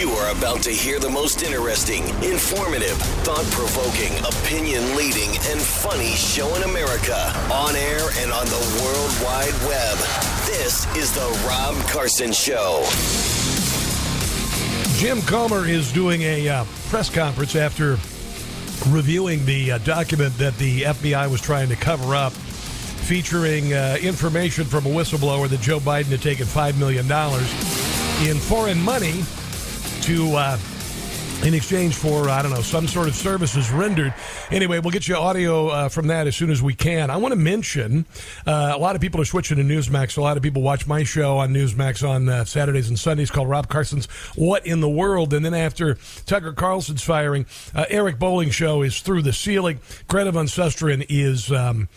You are about to hear the most interesting, informative, thought provoking, opinion leading, and funny show in America on air and on the World Wide Web. This is The Rob Carson Show. Jim Comer is doing a uh, press conference after reviewing the uh, document that the FBI was trying to cover up, featuring uh, information from a whistleblower that Joe Biden had taken $5 million in foreign money to uh, in exchange for I don't know some sort of services rendered. Anyway, we'll get you audio uh, from that as soon as we can. I want to mention uh, a lot of people are switching to Newsmax. A lot of people watch my show on Newsmax on uh, Saturdays and Sundays called Rob Carson's What in the World. And then after Tucker Carlson's firing, uh, Eric Bolling show is through the ceiling. Greta Van Susteren is. Um,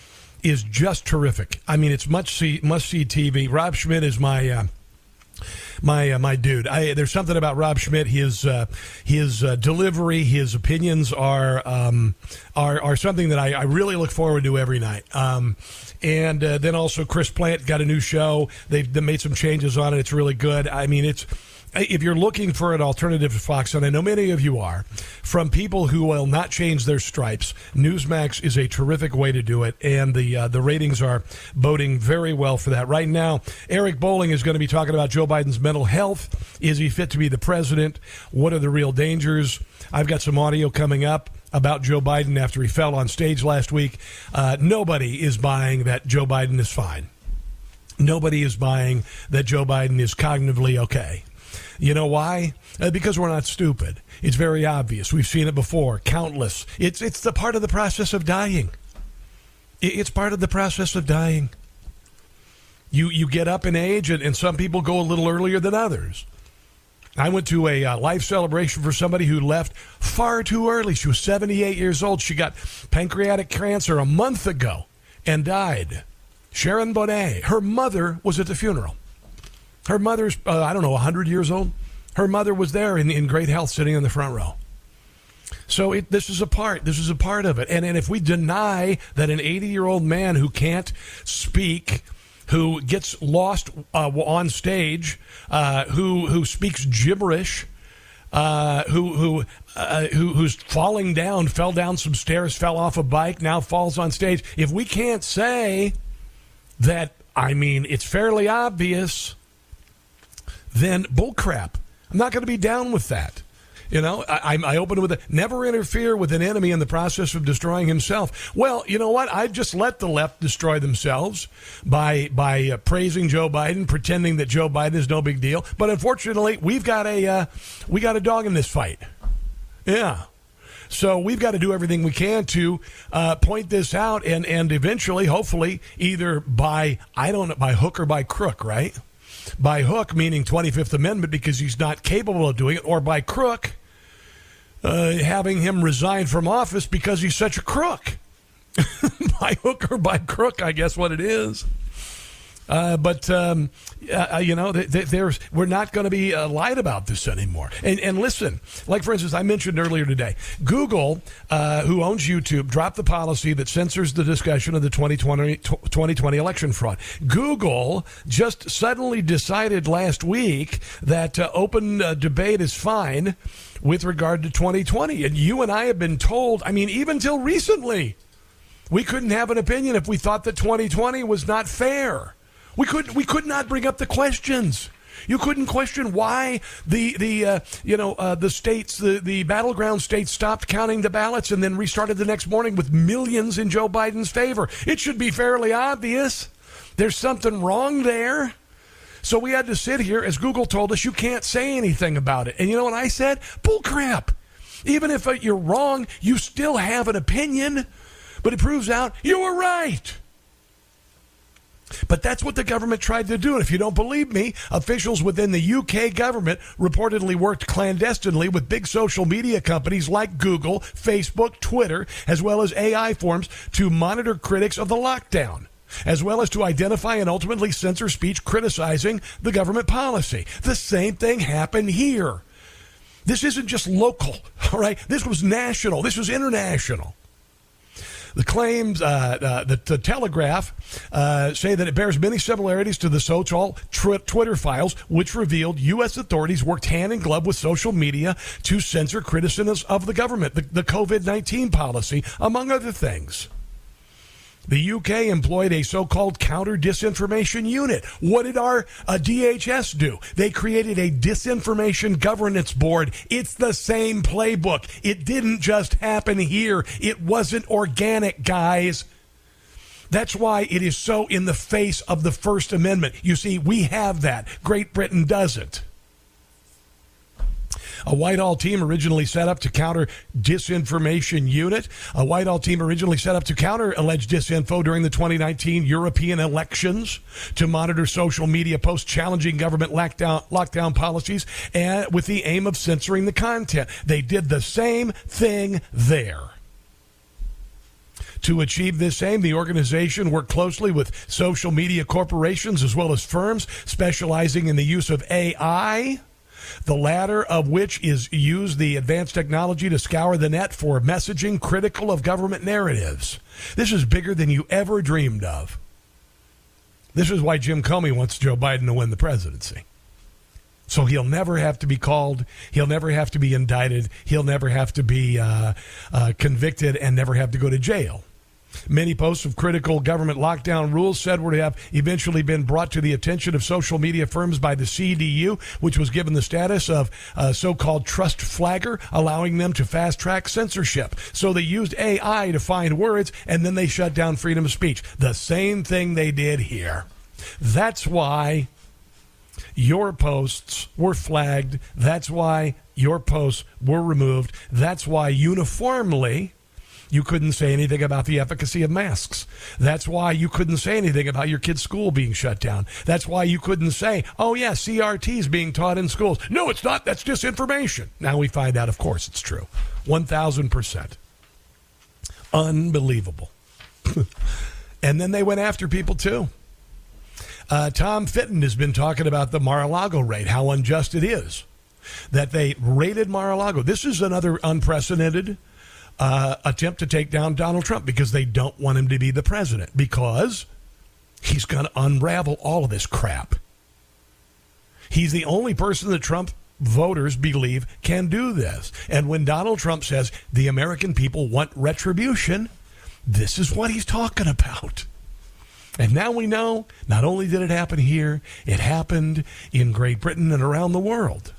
is just terrific. I mean, it's much see, must see TV. Rob Schmitt is my uh, my uh, my dude. I, there's something about Rob Schmitt. His uh, his uh, delivery, his opinions are um, are are something that I, I, really look forward to every night. Um, and uh, then also Chris Plante got a new show. They've, they made some changes on it. It's really good. I mean, it's if you're looking for an alternative to Fox, and I know many of you are, from people who will not change their stripes, Newsmax is a terrific way to do it, and the uh, the ratings are boding very well for that. Right now, Eric Bolling is going to be talking about Joe Biden's mental health. Is he fit to be the president? What are the real dangers? I've got some audio coming up about Joe Biden after he fell on stage last week. Uh, nobody is buying that Joe Biden is fine. Nobody is buying that Joe Biden is cognitively okay. You know why? Uh, because we're not stupid. It's very obvious. We've seen it before, countless. It's it's the part of the process of dying. It's part of the process of dying. You you get up in age, and, and some people go a little earlier than others. I went to a uh, life celebration for somebody who left far too early. She was 78 years old. She got pancreatic cancer a month ago and died. Sharon Bonet. Her mother was at the funeral. Her mother's, uh, I don't know, 100 years old. Her mother was there in, in great health sitting in the front row. So it, this is a part. This is a part of it. And, and if we deny that an 80 year old man who can't speak, who gets lost uh, on stage, uh, who who speaks gibberish, uh, who who, uh, who who's falling down, fell down some stairs, fell off a bike, now falls on stage. If we can't say that, I mean, it's fairly obvious then bullcrap. I'm not going to be down with that. You know, I, I open with it. Never interfere with an enemy in the process of destroying himself. Well, you know what? I just let the left destroy themselves by by uh, praising Joe Biden, pretending that Joe Biden is no big deal. But unfortunately, we've got a uh, we got a dog in this fight. Yeah. So we've got to do everything we can to uh, point this out, and and eventually, hopefully, either by I don't know by hook or by crook, right? By hook, meaning 25th Amendment, because he's not capable of doing it, or by crook, uh, having him resign from office because he's such a crook. by hook or by crook, I guess what it is. Uh, but um, uh, you know, th- th- there's we're not going to be uh, lied about this anymore. And, and listen, like for instance, I mentioned earlier today, Google, uh, who owns YouTube, dropped the policy that censors the discussion of the 2020, 2020 election fraud. Google just suddenly decided last week that uh, open debate is fine with regard to 2020. And you and I have been told, I mean, even till recently, we couldn't have an opinion if we thought that 2020 was not fair. We could we could not bring up the questions. You couldn't question why the the uh, you know uh, the states the the battleground states stopped counting the ballots and then restarted the next morning with millions in Joe Biden's favor. It should be fairly obvious. There's something wrong there. So we had to sit here, as Google told us, you can't say anything about it. And you know what I said? Bull crap. Even if uh, you're wrong, you still have an opinion, but it proves out you were right. But that's what the government tried to do. And if you don't believe me, officials within the UK government reportedly worked clandestinely with big social media companies like Google, Facebook, Twitter, as well as AI forms to monitor critics of the lockdown as well as to identify and ultimately censor speech criticizing the government policy. The same thing happened here. This isn't just local, all right? This was national, this was international. The claims, uh, uh, the, the, Telegraph, uh, say that it bears many similarities to the so-called Twitter files, which revealed U.S. authorities worked hand in glove with social media to censor criticisms of the government, the, the COVID 19 policy, among other things. The UK employed a so called counter disinformation unit. What did our uh, DHS do? They created a disinformation governance board. It's the same playbook. It didn't just happen here, it wasn't organic, guys. That's why it is so in the face of the First Amendment. You see, we have that. Great Britain doesn't. A Whitehall team originally set up to counter disinformation unit. A Whitehall team originally set up to counter alleged disinfo during the 2019 European elections to monitor social media posts challenging government lockdown, lockdown policies and with the aim of censoring the content. They did the same thing there. To achieve this aim, the organization worked closely with social media corporations as well as firms specializing in the use of AI the latter of which is use the advanced technology to scour the net for messaging critical of government narratives. This is bigger than you ever dreamed of. This is why Jim Comey wants Joe Biden to win the presidency. So he'll never have to be called. He'll never have to be indicted. He'll never have to be uh, uh, convicted and never have to go to jail. Many posts of critical government lockdown rules said were to have eventually been brought to the attention of social media firms by the CDU, which was given the status of so called trust flagger, allowing them to fast track censorship. So they used AI to find words and then they shut down freedom of speech. The same thing they did here. That's why your posts were flagged. That's why your posts were removed. That's why uniformly you couldn't say anything about the efficacy of masks. That's why you couldn't say anything about your kid's school being shut down. That's why you couldn't say, oh, yeah, CRT is being taught in schools. No, it's not. That's disinformation. Now we find out, of course, it's true. 1,000%. Unbelievable. and then they went after people, too. Uh, Tom Fitton has been talking about the Mar a Lago raid, how unjust it is that they raided Mar a Lago. This is another unprecedented uh, attempt to take down Donald Trump because they don't want him to be the president because he's going to unravel all of this crap. He's the only person that Trump voters believe can do this. And when Donald Trump says the American people want retribution, this is what he's talking about. And now we know not only did it happen here, it happened in Great Britain and around the world.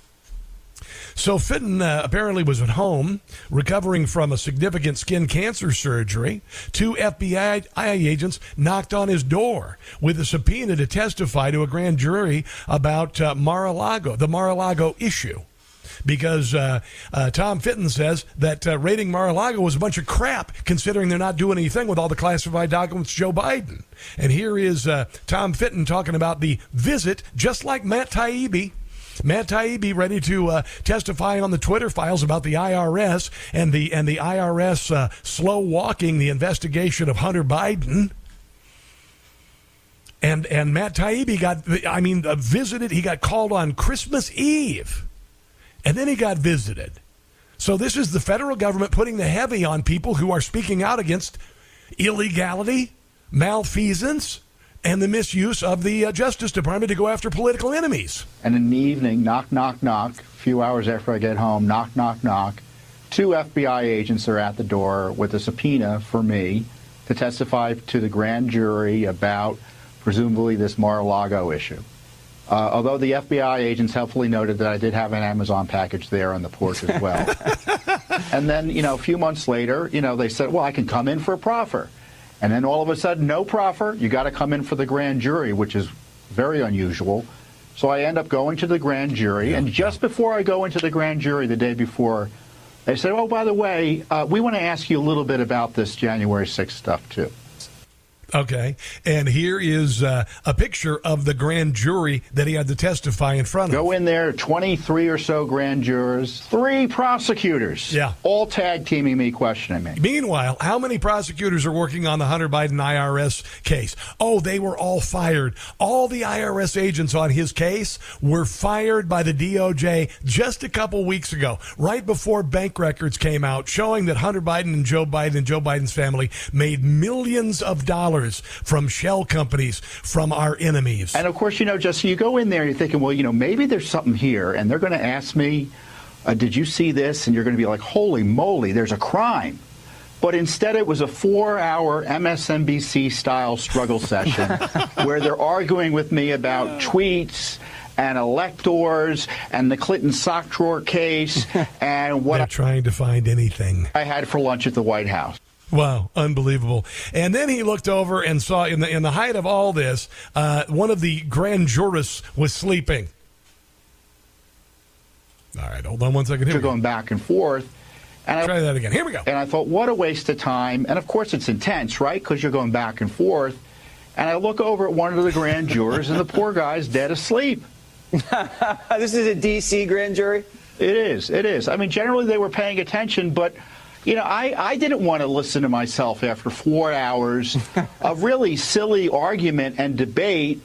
So Fitton uh, apparently was at home recovering from a significant skin cancer surgery. Two FBI agents knocked on his door with a subpoena to testify to a grand jury about uh, Mar-a-Lago, the Mar-a-Lago issue. Because uh, uh, Tom Fitton says that uh, raiding Mar-a-Lago was a bunch of crap, considering they're not doing anything with all the classified documents Joe Biden. And here is uh, Tom Fitton talking about the visit, just like Matt Taibbi Matt Taibbi ready to uh, testify on the Twitter files about the IRS and the and the IRS uh, slow walking the investigation of Hunter Biden. And and Matt Taibbi got I mean uh, visited. He got called on Christmas Eve, and then he got visited. So this is the federal government putting the heavy on people who are speaking out against illegality, malfeasance, and the misuse of the uh, Justice Department to go after political enemies. And in the evening, knock, knock, knock, a few hours after I get home, knock, knock, knock, two FBI agents are at the door with a subpoena for me to testify to the grand jury about presumably this Mar-a-Lago issue. Uh, although the FBI agents helpfully noted that I did have an Amazon package there on the porch as well. and then, you know, a few months later, you know, they said, well, I can come in for a proffer. And then all of a sudden, no proffer. You got to come in for the grand jury, which is very unusual. So I end up going to the grand jury. Yeah. And just before I go into the grand jury the day before, they said, oh, by the way, uh, we want to ask you a little bit about this January 6th stuff, too. Okay. And here is uh, a picture of the grand jury that he had to testify in front of. Go in there, 23 or so grand jurors, three prosecutors. Yeah. All tag teaming me, questioning me. Meanwhile, how many prosecutors are working on the Hunter Biden IRS case? Oh, they were all fired. All the IRS agents on his case were fired by the DOJ just a couple weeks ago, right before bank records came out showing that Hunter Biden and Joe Biden and Joe Biden's family made millions of dollars from shell companies from our enemies. And of course, you know, just you go in there and you're thinking, well, you know, maybe there's something here, and they're going to ask me, uh, did you see this? And you're going to be like, holy moly, there's a crime. But instead, it was a four hour MSNBC style struggle session where they're arguing with me about tweets and electors and the Clinton sock drawer case and what they're trying to find anything I had for lunch at the White House. Wow, unbelievable! And then he looked over and saw in the in the height of all this, uh, one of the grand jurists was sleeping. All right, hold on one second. Here You're going back and forth. And Try I, that again. Here we go. And I thought, what a waste of time. And of course, it's intense, right? Because you're going back and forth. And I look over at one of the grand jurors, and the poor guy's dead asleep. this is a D.C. grand jury? It is. It is. I mean, generally they were paying attention, but you know, I, I didn't want to listen to myself after four hours of really silly argument and debate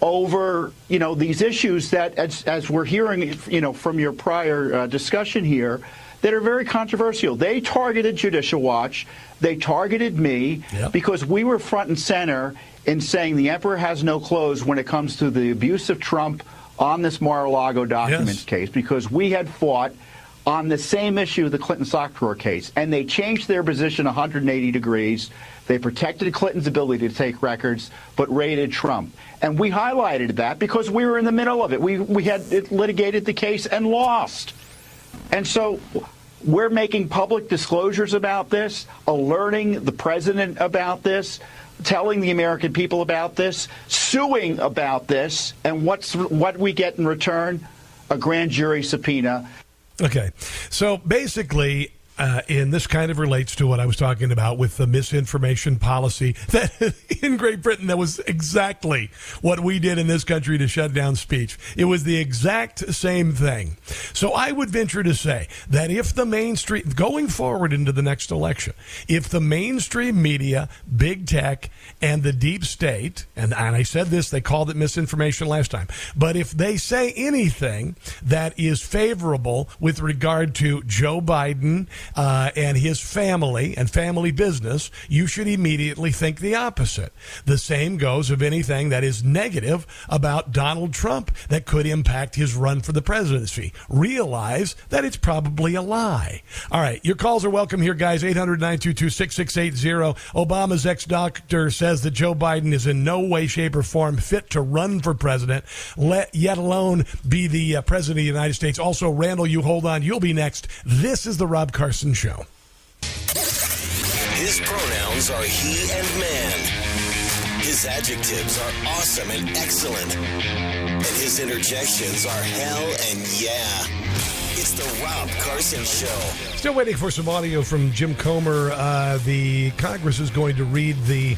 over, you know, these issues that, as, as we're hearing, you know, from your prior uh, discussion here, that are very controversial. They targeted Judicial Watch. They targeted me yep. because we were front and center in saying the emperor has no clothes when it comes to the abuse of Trump on this Mar-a-Lago documents yes. case because we had fought – on the same issue, the Clinton drawer case, and they changed their position 180 degrees. They protected Clinton's ability to take records, but raided Trump. And we highlighted that because we were in the middle of it. We, we had litigated the case and lost. And so we're making public disclosures about this, alerting the president about this, telling the American people about this, suing about this, and what's what we get in return? A grand jury subpoena. Okay. So basically, uh, and this kind of relates to what I was talking about with the misinformation policy that in Great Britain that was exactly what we did in this country to shut down speech. It was the exact same thing. So I would venture to say that if the mainstream going forward into the next election, if the mainstream media, big tech, and the deep state, and, and I said this, they called it misinformation last time, but if they say anything that is favorable with regard to Joe Biden uh, and his family and family business, you should immediately think the opposite. The same goes of anything that is negative about Donald Trump that could impact his run for the presidency. Realize that it's probably a lie. All right, your calls are welcome here, guys. 800 922 6680. Obama's ex doctor says that Joe Biden is in no way, shape, or form fit to run for president, let, yet alone be the uh, president of the United States. Also, Randall, you hold on. You'll be next. This is the Rob Carson Carson Show. His pronouns are he and man. His adjectives are awesome and excellent. And his interjections are hell and yeah. It's the Rob Carson Show. Still waiting for some audio from Jim Comer. Uh, the Congress is going to read the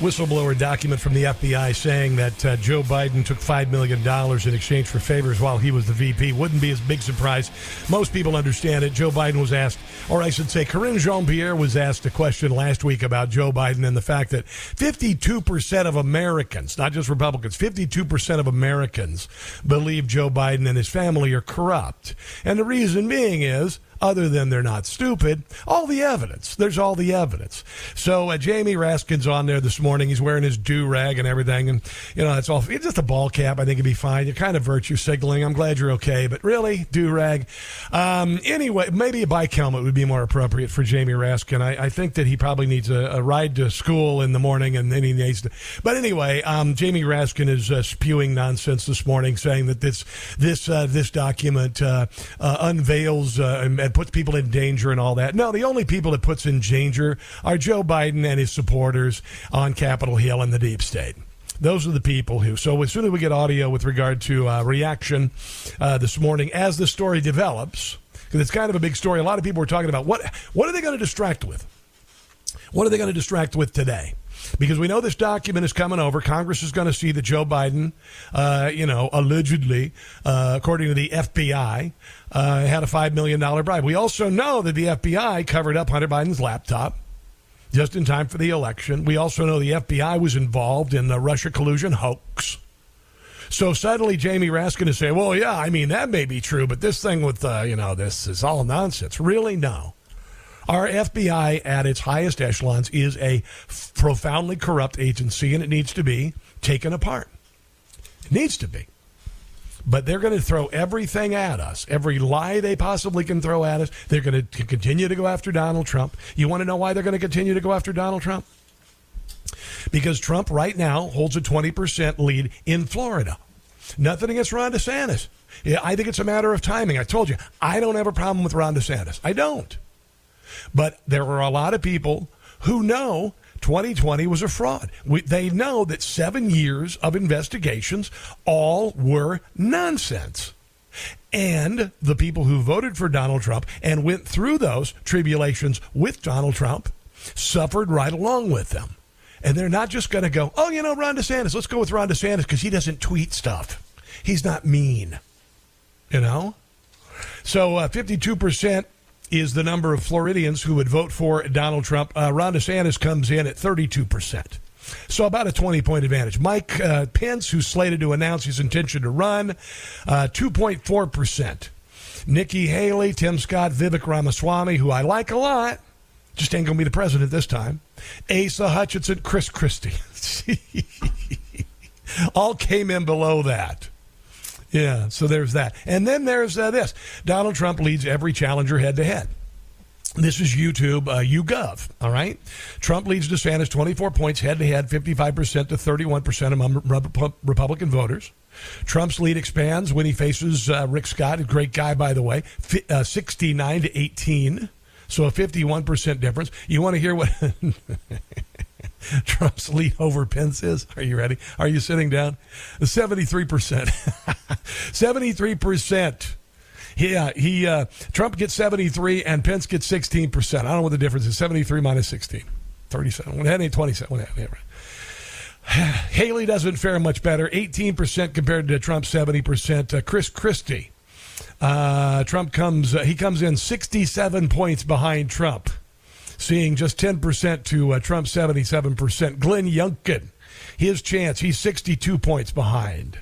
whistleblower document from the FBI saying that uh, Joe Biden took $5 million in exchange for favors while he was the VP. Wouldn't be a big surprise. Most people understand it. Joe Biden was asked, or I should say, Karine Jean Pierre was asked a question last week about Joe Biden and the fact that 52% of Americans, not just Republicans, 52% of Americans believe Joe Biden and his family are corrupt. And the reason being is, other than they're not stupid. All the evidence. There's all the evidence. So uh, Jamie Raskin's on there this morning. He's wearing his do rag and everything, and you know it's all it's just a ball cap. I think it'd be fine. You're kind of virtue signaling. I'm glad you're okay, but really do rag. Um, anyway, maybe a bike helmet would be more appropriate for Jamie Raskin. I, I think that he probably needs a, a, ride to school in the morning, and then he needs to. But anyway, um, Jamie Raskin is uh, spewing nonsense this morning, saying that this this uh, this document uh, uh unveils uh, puts people in danger and all that. No, the only people it puts in danger are Joe Biden and his supporters on Capitol Hill and the deep state those are the people who. So as soon as we get audio with regard to uh, reaction uh, this morning, as the story develops, because it's kind of a big story. A lot of people were talking about what what are they going to distract with? What are they going to distract with today? Because we know this document is coming over. Congress is going to see that Joe Biden, uh, you know, allegedly, uh, according to the FBI, uh, had a $5 million bribe. We also know that the FBI covered up Hunter Biden's laptop just in time for the election. We also know the FBI was involved in the Russia collusion hoax. So suddenly Jamie Raskin is saying, well, yeah, I mean, that may be true, but this thing with, uh, you know, this is all nonsense. Really? No. Our FBI at its highest echelons is a profoundly corrupt agency, and it needs to be taken apart. It needs to be. But they're going to throw everything at us, every lie they possibly can throw at us. They're going to continue to go after Donald Trump. You want to know why they're going to continue to go after Donald Trump? Because Trump right now holds a 20% lead in Florida. Nothing against Ron DeSantis. Yeah, I think it's a matter of timing. I told you, I don't have a problem with Ron DeSantis. I don't. But there are a lot of people who know 2020 was a fraud. We, they know that seven years of investigations all were nonsense. And the people who voted for Donald Trump and went through those tribulations with Donald Trump suffered right along with them. And they're not just going to go, oh, you know, Ron DeSantis, let's go with Ron DeSantis because he doesn't tweet stuff. He's not mean, you know? So uh, 52% is the number of Floridians who would vote for Donald Trump. Uh, Ron DeSantis comes in at 32%. So about a 20 point advantage. Mike uh, Pence, who's slated to announce his intention to run, uh, 2.4%. Nikki Haley, Tim Scott, Vivek Ramaswamy, who I like a lot, just ain't going to be the president this time. Asa Hutchinson, Chris Christie. All came in below that. Yeah, so there's that. And then there's uh, this Donald Trump leads every challenger head to head. This is YouTube, uh, YouGov. All right. Trump leads DeSantis 24 points head to head, 55% to 31% among Republican voters. Trump's lead expands when he faces uh, Rick Scott, a great guy, by the way, uh, 69 to 18. So a 51% difference. You want to hear what Trump's lead over Pence is? Are you ready? Are you sitting down? 73%. 73%. Yeah, he uh, Trump gets 73 and Pence gets 16%. I don't know what the difference is. 73 minus 16. 37. Well, that ain't 27. Well, yeah, right. Haley doesn't fare much better. 18% compared to Trump 70%. Uh, Chris Christie. Uh, Trump comes, uh, he comes in 67 points behind Trump seeing just 10% to uh, Trump 77%. Glenn Youngkin, his chance, he's 62 points behind.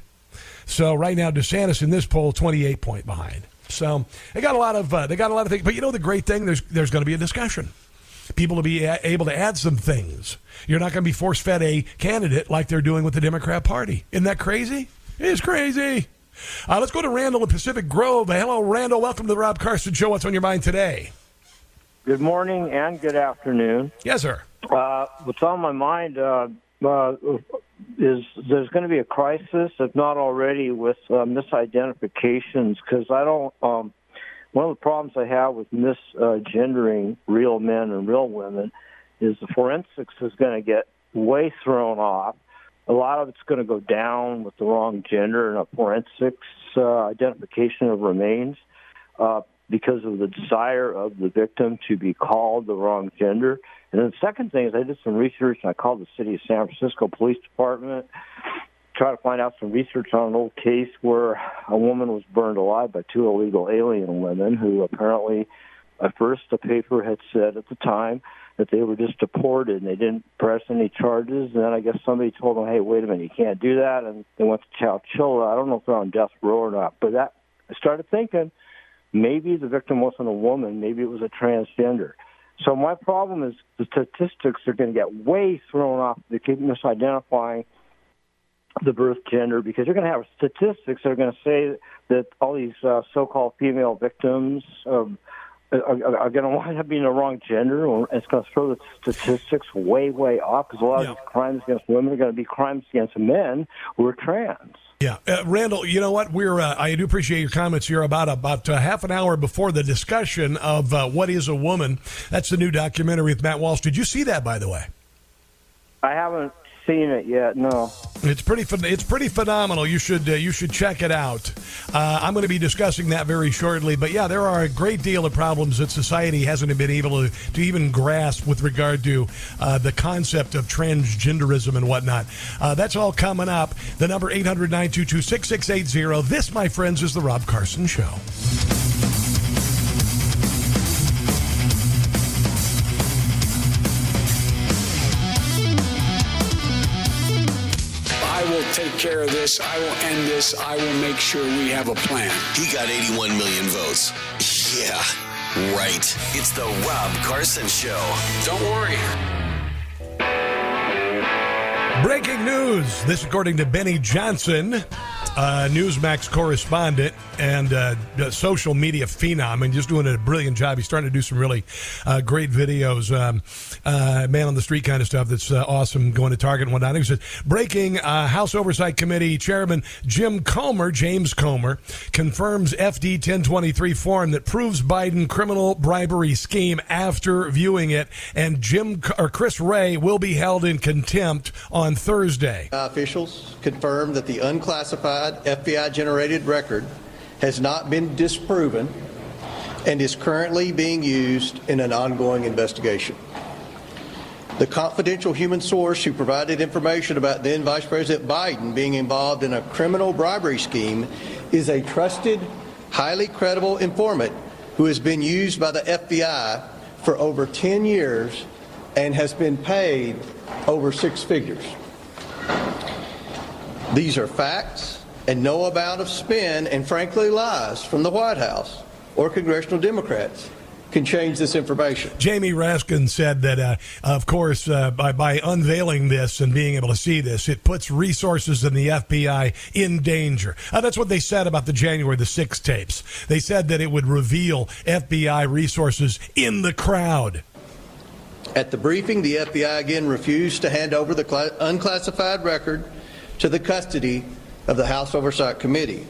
So right now, DeSantis in this poll, 28 point behind. So they got a lot of uh, they got a lot of things. But you know the great thing there's there's going to be a discussion. People to be a- able to add some things. You're not going to be force fed a candidate like they're doing with the Democrat Party. Isn't that crazy? It's crazy. Uh, let's go to Randall in Pacific Grove. Hello, Randall. Welcome to the Rob Carson Show. What's on your mind today? Good morning and good afternoon. Yes, sir. Uh, what's on my mind uh, uh, is there's going to be a crisis, if not already, with uh, misidentifications. Because I don't. Um, one of the problems I have with misgendering real men and real women is the forensics is going to get way thrown off. A lot of it's going to go down with the wrong gender and a forensics uh, identification of remains. Because of the desire of the victim to be called the wrong gender. And then the second thing is I did some research and I called the city of San Francisco Police Department, try to find out some research on an old case where a woman was burned alive by two illegal alien women who apparently at first the paper had said at the time that they were just deported and they didn't press any charges. And then I guess somebody told them, hey, wait a minute, you can't do that. And they went to Chowchilla. I don't know if they're on death row or not, but that I started thinking – maybe the victim wasn't a woman, maybe it was a transgender. So my problem is the statistics are going to get way thrown off. They keep misidentifying the birth gender because you're going to have statistics that are going to say that all these uh, so-called female victims um, are, are, going to wind up being the wrong gender, or it's going to throw the statistics way, way off because a lot yeah. of these crimes against women are going to be crimes against men who are trans. Yeah, uh, Randall. You know what? We're uh, I do appreciate your comments here about about uh, half an hour before the discussion of uh, what is a woman. That's the new documentary with Matt Walsh. Did you see that, by the way? I haven't seen it yet. No, it's pretty. It's pretty phenomenal. You should uh, you should check it out. Uh, I'm going to be discussing that very shortly. But yeah, there are a great deal of problems that society hasn't been able to, to even grasp with regard to uh, the concept of transgenderism and whatnot. Uh, that's all coming up. The number 800 922 6680. This, my friends, is the Rob Carson Show. Take care of this. I will end this. I will make sure we have a plan. He got 81 million votes. Yeah, right. It's the Rob Carson Show. Don't worry. Breaking news. This, according to Benny Johnson, uh, Newsmax correspondent and uh, social media phenom, and just doing a brilliant job. He's starting to do some really uh, great videos, um, uh, man on the street kind of stuff. That's uh, awesome. Going to Target and whatnot. He says, breaking uh, House Oversight Committee Chairman Jim Comer, James Comer, confirms FD 1023 form that proves Biden criminal bribery scheme after viewing it, and Jim or Chris Wray will be held in contempt on Thursday. officials confirmed that the unclassified FBI generated record has not been disproven and is currently being used in an ongoing investigation. The confidential human source who provided information about then Vice President Biden being involved in a criminal bribery scheme is a trusted, highly credible informant who has been used by the FBI for over 10 years and has been paid over six figures. These are facts and no amount of spin and frankly lies from the White House or congressional Democrats can change this information. Jamie Raskin said that, uh, of course, uh, by, by unveiling this and being able to see this, it puts resources in the FBI in danger. Uh, that's what they said about the January the 6th tapes. They said that it would reveal FBI resources in the crowd. At the briefing, the FBI again refused to hand over the unclassified record to the custody of the House Oversight Committee.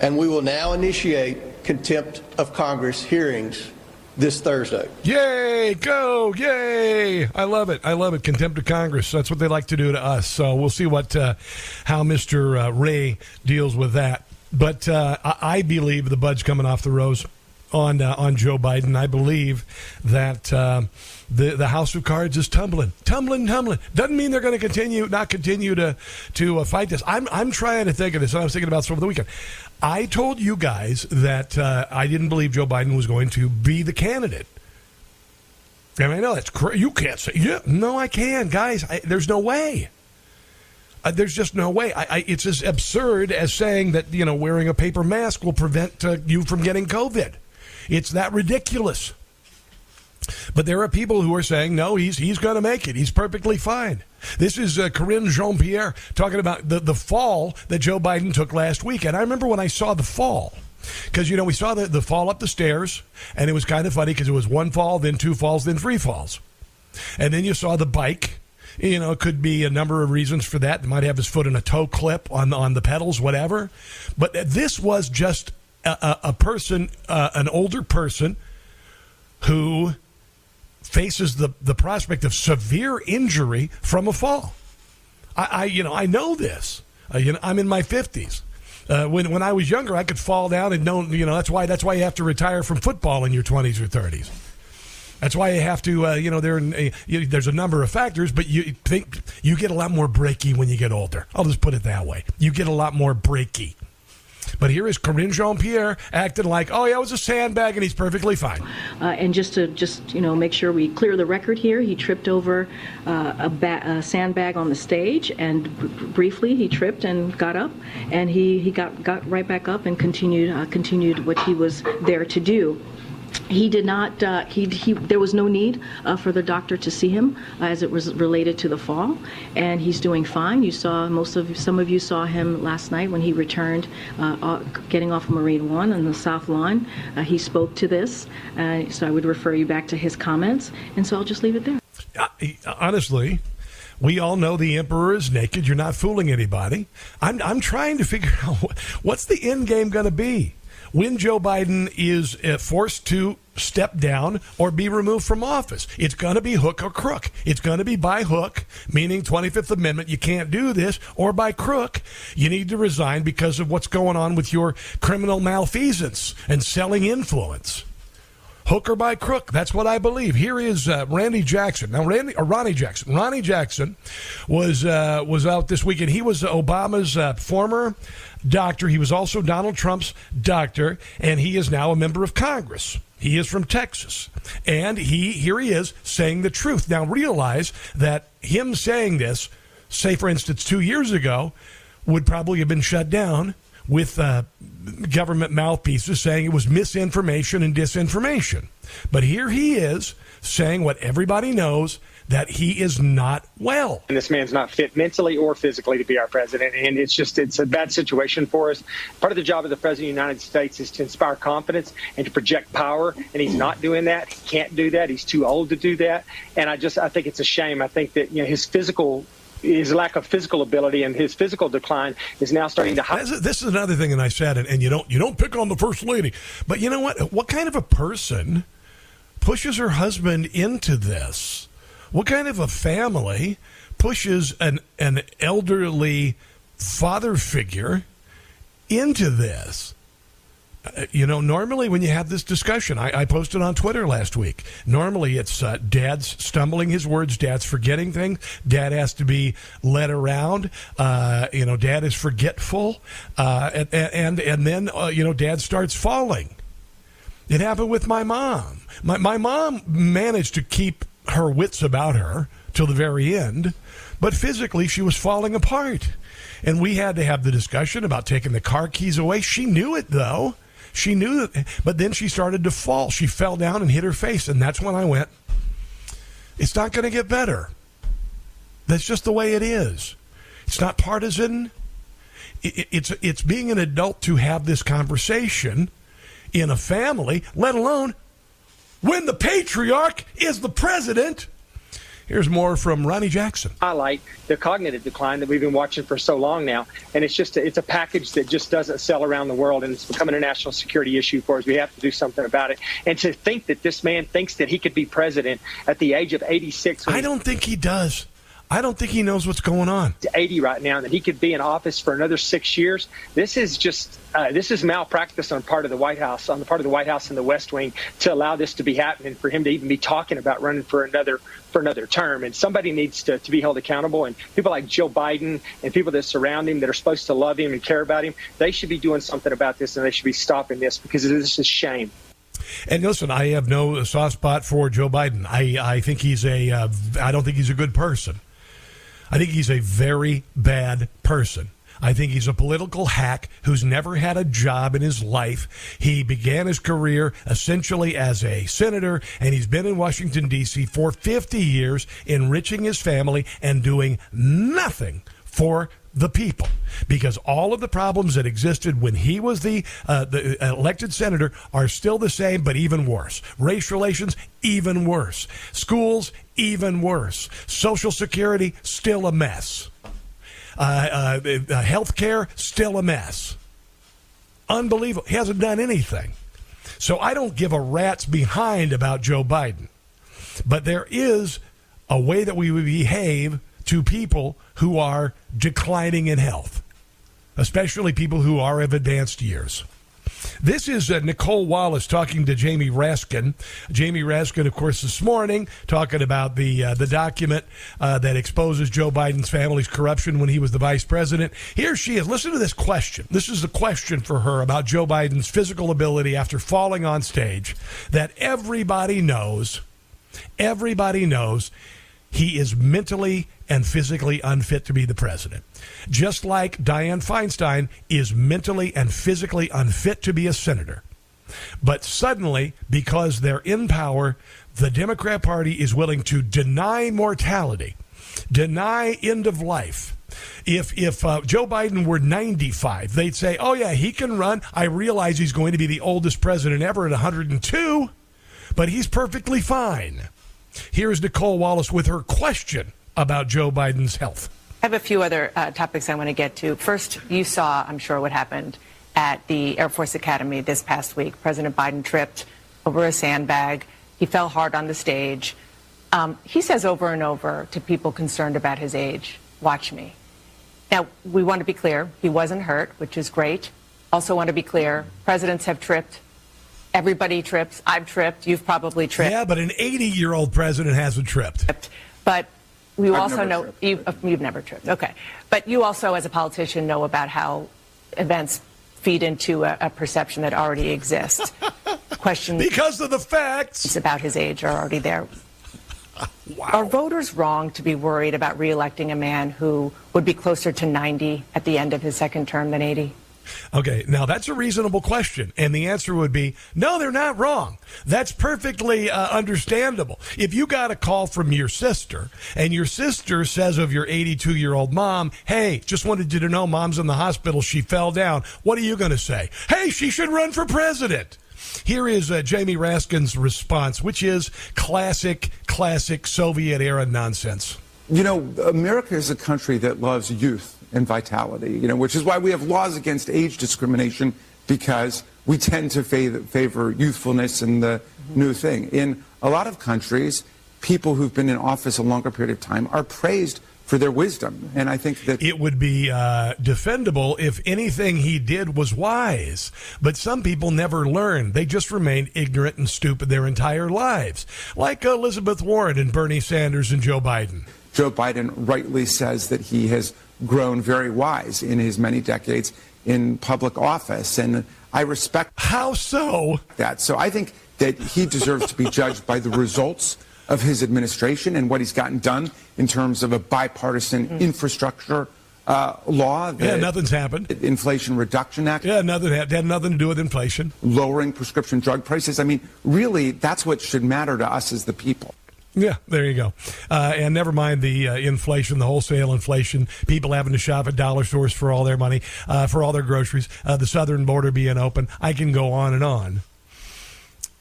And we will now initiate contempt of Congress hearings this Thursday. Yay! Go! Yay! I love it. I love it. Contempt of Congress. That's what they like to do to us. So we'll see what uh, how Mr. Uh, Wray deals with that. But uh, I believe the bud's coming off the rose on uh, on Joe Biden. I believe that uh, the the house of cards is tumbling, tumbling, tumbling. Doesn't mean they're going to continue, not continue to to uh, fight this. I'm I'm trying to think of this. I was thinking about this over the weekend. I told you guys that uh, I didn't believe Joe Biden was going to be the candidate. And I know that's crazy. You can't say, yeah, no, I can, guys. I, there's no way. Uh, there's just no way. I, I, it's as absurd as saying that you know wearing a paper mask will prevent uh, you from getting COVID. It's that ridiculous. But there are people who are saying, no, he's, he's going to make it. He's perfectly fine. This is uh, Karine Jean Pierre talking about the, the fall that Joe Biden took last week. And I remember when I saw the fall, because, you know, we saw the, the fall up the stairs, and it was kind of funny because it was one fall, then two falls, then three falls. And then you saw the bike. You know, it could be a number of reasons for that. He might have his foot in a toe clip on, on the pedals, whatever. But this was just a, a, person, uh, an older person who faces the, the prospect of severe injury from a fall. I, I you know, I know this. Uh, you know, I'm in my 50s. Uh, when when I was younger, I could fall down and know. You know, that's why that's why you have to retire from football in your 20s or 30s. That's why you have to. Uh, you know, there uh, there's a number of factors, but you think you get a lot more breaky when you get older. I'll just put it that way. You get a lot more breaky. But here is Karine Jean Pierre acting like, oh, yeah, it was a sandbag and he's perfectly fine. Uh, and just to just you know make sure we clear the record here, he tripped over uh, a, ba- a, sandbag on the stage, and b- briefly he tripped and got up, and he, he got got right back up and continued uh, continued what he was there to do he did not. Uh, he, he, there was no need uh, for the doctor to see him uh, as it was related to the fall, and he's doing fine. You saw most of some of you saw him last night when he returned, uh, getting off of Marine One on the South Lawn. Uh, he spoke to this, uh, so I would refer you back to his comments, and so I'll just leave it there. honestly, we all know the emperor is naked. You're not fooling anybody. I'm, I'm trying to figure out what's the end game going to be when Joe Biden is uh, forced to step down or be removed from office. It's going to be hook or crook. It's going to be by hook, meaning 25th Amendment, you can't do this, or by crook, you need to resign because of what's going on with your criminal malfeasance and selling influence. Hook or by crook. That's what I believe. Here is uh, Randy Jackson. Now, Randy or Ronny Jackson. Ronny Jackson was uh, was out this weekend. He was Obama's uh, former doctor. He was also Donald Trump's doctor, and he is now a member of Congress. He is from Texas. And he here he is saying the truth. Now realize that him saying this, say for instance 2 years ago, would probably have been shut down with uh, government mouthpieces saying it was misinformation and disinformation. But here he is saying what everybody knows that he is not well. And this man's not fit mentally or physically to be our president. And it's just, it's a bad situation for us. Part of the job of the president of the United States is to inspire confidence and to project power. And he's not doing that. He can't do that. He's too old to do that. And I just, I think it's a shame. I think that, you know, his physical his lack of physical ability and his physical decline is now starting to. This is, this is another thing, and I said and you don't you don't pick on the first lady, but you know what? What kind of a person pushes her husband into this? What kind of a family pushes an an elderly father figure into this? Uh, you know, normally when you have this discussion, I, I posted on Twitter last week. Normally it's uh, dad's stumbling his words, dad's forgetting things, dad has to be led around. Uh, you know, dad is forgetful, uh, and, and and then uh, you know, dad starts falling. It happened with my mom. My my mom managed to keep her wits about her till the very end, but physically she was falling apart. And we had to have the discussion about taking the car keys away. She knew it though. She knew that, but then she started to fall. She fell down and hit her face, and that's when I went, it's not going to get better. That's just the way it is. It's not partisan. It's it's being an adult to have this conversation in a family, let alone when the patriarch is the president. Here's more from Ronny Jackson. Highlight the cognitive decline that we've been watching for so long now, and it's just a, it's a package that just doesn't sell around the world, and it's becoming a national security issue for us. We have to do something about it. And to think that this man thinks that he could be president at the age of 86, I don't think he does. I don't think he knows what's going on. 80 right now, that he could be in office for another six years. This is just uh, this is malpractice on part of the White House, on the part of the White House and the West Wing, to allow this to be happening, for him to even be talking about running for another for another term. And somebody needs to, to be held accountable. And people like Joe Biden and people that surround him that are supposed to love him and care about him, they should be doing something about this, and they should be stopping this because this is shame. And listen, I have no soft spot for Joe Biden. I, I think he's a. Uh, I don't think he's a good person. I think he's a very bad person. I think he's a political hack who's never had a job in his life. He began his career essentially as a senator, and he's been in Washington, D.C. for 50 years, enriching his family and doing nothing for the people because all of the problems that existed when he was the uh, the elected senator are still the same but even worse race relations even worse schools even worse. Social security still a mess. Uh, uh, uh health care still a mess. Unbelievable. He hasn't done anything. So i don't give a rat's behind about joe biden. But there is a way that we behave to people who are declining in health, especially people who are of advanced years. This is uh, Nicolle Wallace talking to Jamie Raskin. Jamie Raskin, of course, this morning talking about the uh, the document uh, that exposes Joe Biden's family's corruption when he was the vice president. Here she is. Listen to this question. This is the question for her about Joe Biden's physical ability after falling on stage that everybody knows. Everybody knows he is mentally and physically unfit to be the president. Just like Dianne Feinstein is mentally and physically unfit to be a senator. But suddenly, because they're in power, the Democrat Party is willing to deny mortality, deny end of life. If if uh, Joe Biden were 95, they'd say, "Oh yeah, he can run." I realize he's going to be the oldest president ever at 102, but he's perfectly fine. Here's Nicolle Wallace with her question about Joe Biden's health. I have a few other uh, topics I want to get to. First, you saw, I'm sure, what happened at the Air Force Academy this past week. President Biden tripped over a sandbag. He fell hard on the stage. Um, he says over and over to people concerned about his age, watch me. Now, we want to be clear, he wasn't hurt, which is great. Also want to be clear, presidents have tripped. Everybody trips. I've tripped. You've probably tripped. Yeah, but an 80 year old president hasn't tripped. But you I've also never know tripped. you, you've never tripped. Okay, but you also, as a politician, know about how events feed into a, a perception that already exists. Question because of the facts about his age are already there. Are voters wrong to be worried about reelecting a man who would be closer to 90 at the end of his second term than 80? Okay, now that's a reasonable question. And the answer would be no, they're not wrong. That's perfectly uh, understandable. If you got a call from your sister and your sister says of your 82 year old mom, hey, just wanted you to know mom's in the hospital, she fell down, what are you going to say? Hey, she should run for president. Here is uh, Jamie Raskin's response, which is classic, classic Soviet era nonsense. You know, America is a country that loves youth and vitality, you know, which is why we have laws against age discrimination because we tend to favor, favor youthfulness and the new thing. In a lot of countries, people who've been in office a longer period of time are praised for their wisdom. And I think that it would be uh, defendable if anything he did was wise. But some people never learn. They just remain ignorant and stupid their entire lives, like Elizabeth Warren and Bernie Sanders and Joe Biden. Joe Biden rightly says that he has grown very wise in his many decades in public office. And I respect how so that. So I think that he deserves to be judged by the results of his administration and what he's gotten done in terms of a bipartisan infrastructure uh, law. Yeah, nothing's happened. Inflation Reduction Act. Yeah, nothing had, had nothing to do with inflation. Lowering prescription drug prices. I mean, really, that's what should matter to us as the people. Yeah, there you go. Uh, and never mind the uh, inflation, the wholesale inflation, people having to shop at dollar stores for all their money, uh, for all their groceries, uh, the southern border being open. I can go on and on.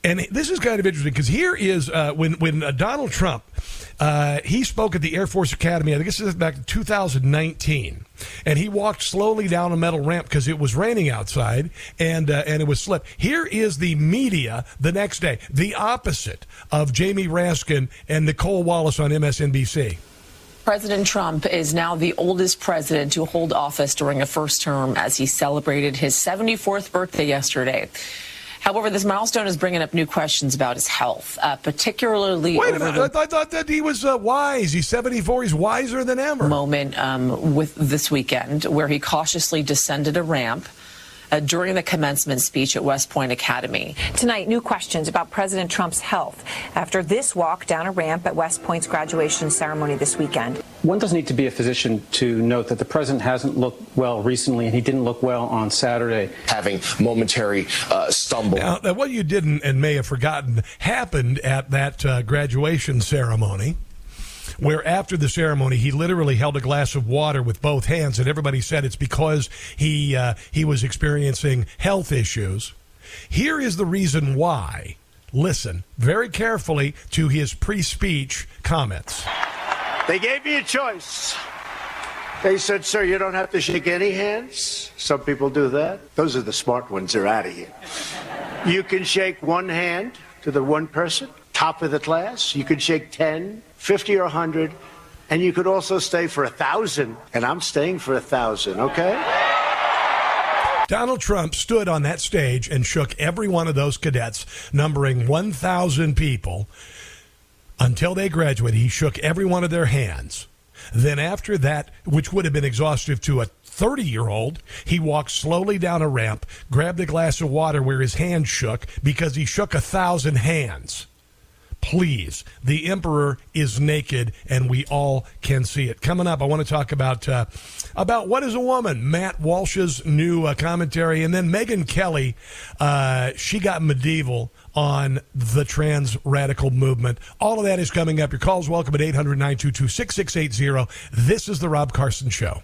And this is kind of interesting because here is uh, when when uh, Donald Trump uh, he spoke at the Air Force Academy. I think this is back in 2019, and he walked slowly down a metal ramp because it was raining outside and uh, and it was slip. Here is the media the next day, the opposite of Jamie Raskin and Nicolle Wallace on MSNBC. President Trump is now the oldest president to hold office during a first term as he celebrated his 74th birthday yesterday. However, this milestone is bringing up new questions about his health, uh, particularly Wait a over minute, the I, th- I thought that he was uh, wise. He's 74. He's wiser than ever. moment um, with this weekend where he cautiously descended a ramp uh, during the commencement speech at West Point Academy. Tonight, new questions about President Trump's health after this walk down a ramp at West Point's graduation ceremony this weekend. One doesn't need to be a physician to note that the president hasn't looked well recently, and he didn't look well on Saturday. Having momentary uh, stumble. Now, now, what you didn't and may have forgotten happened at that uh, graduation ceremony, where after the ceremony he literally held a glass of water with both hands, and everybody said it's because he uh, he was experiencing health issues. Here is the reason why. Listen very carefully to his pre-speech comments. They gave me a choice. They said, sir, you don't have to shake any hands. Some people do that. Those are the smart ones. They're out of here. You can shake one hand to the one person, top of the class. You can shake 10, 50, or 100. And you could also stay for a thousand. And I'm staying for a thousand, okay? Donald Trump stood on that stage and shook every one of those cadets, numbering 1,000 people, until they graduated. He shook every one of their hands. Then, after that, which would have been exhaustive to a 30 year old, he walked slowly down a ramp, grabbed a glass of water where his hand shook because he shook a thousand hands. Please, the emperor is naked, and we all can see it. Coming up, I want to talk about uh, about what is a woman. Matt Walsh's new uh, commentary, and then Megyn Kelly. Uh, she got medieval on the trans radical movement. All of that is coming up. Your calls welcome at 800 922 6680. This is The Rob Carson Show.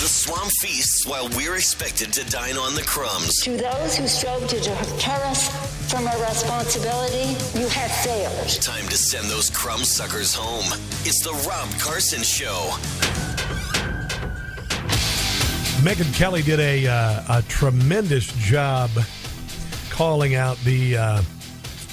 The swamp feasts while we're expected to dine on the crumbs. To those who strove to deter us from our responsibility, you have failed. Time to send those crumb suckers home. It's the Rob Carson Show. Megyn Kelly did a, uh, a tremendous job calling out the uh,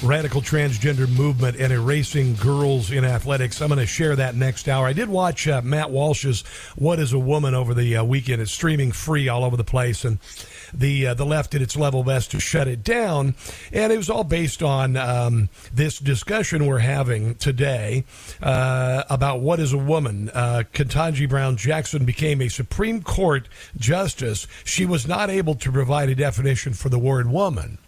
radical transgender movement and erasing girls in athletics. I'm going to share that next hour. I did watch uh, Matt Walsh's "What Is a Woman" over the uh, weekend. It's streaming free all over the place, and the uh, the left did its level best to shut it down. And it was all based on um, this discussion we're having today uh, about what is a woman. Uh, Ketanji Brown Jackson became a Supreme Court justice. She was not able to provide a definition for the word woman.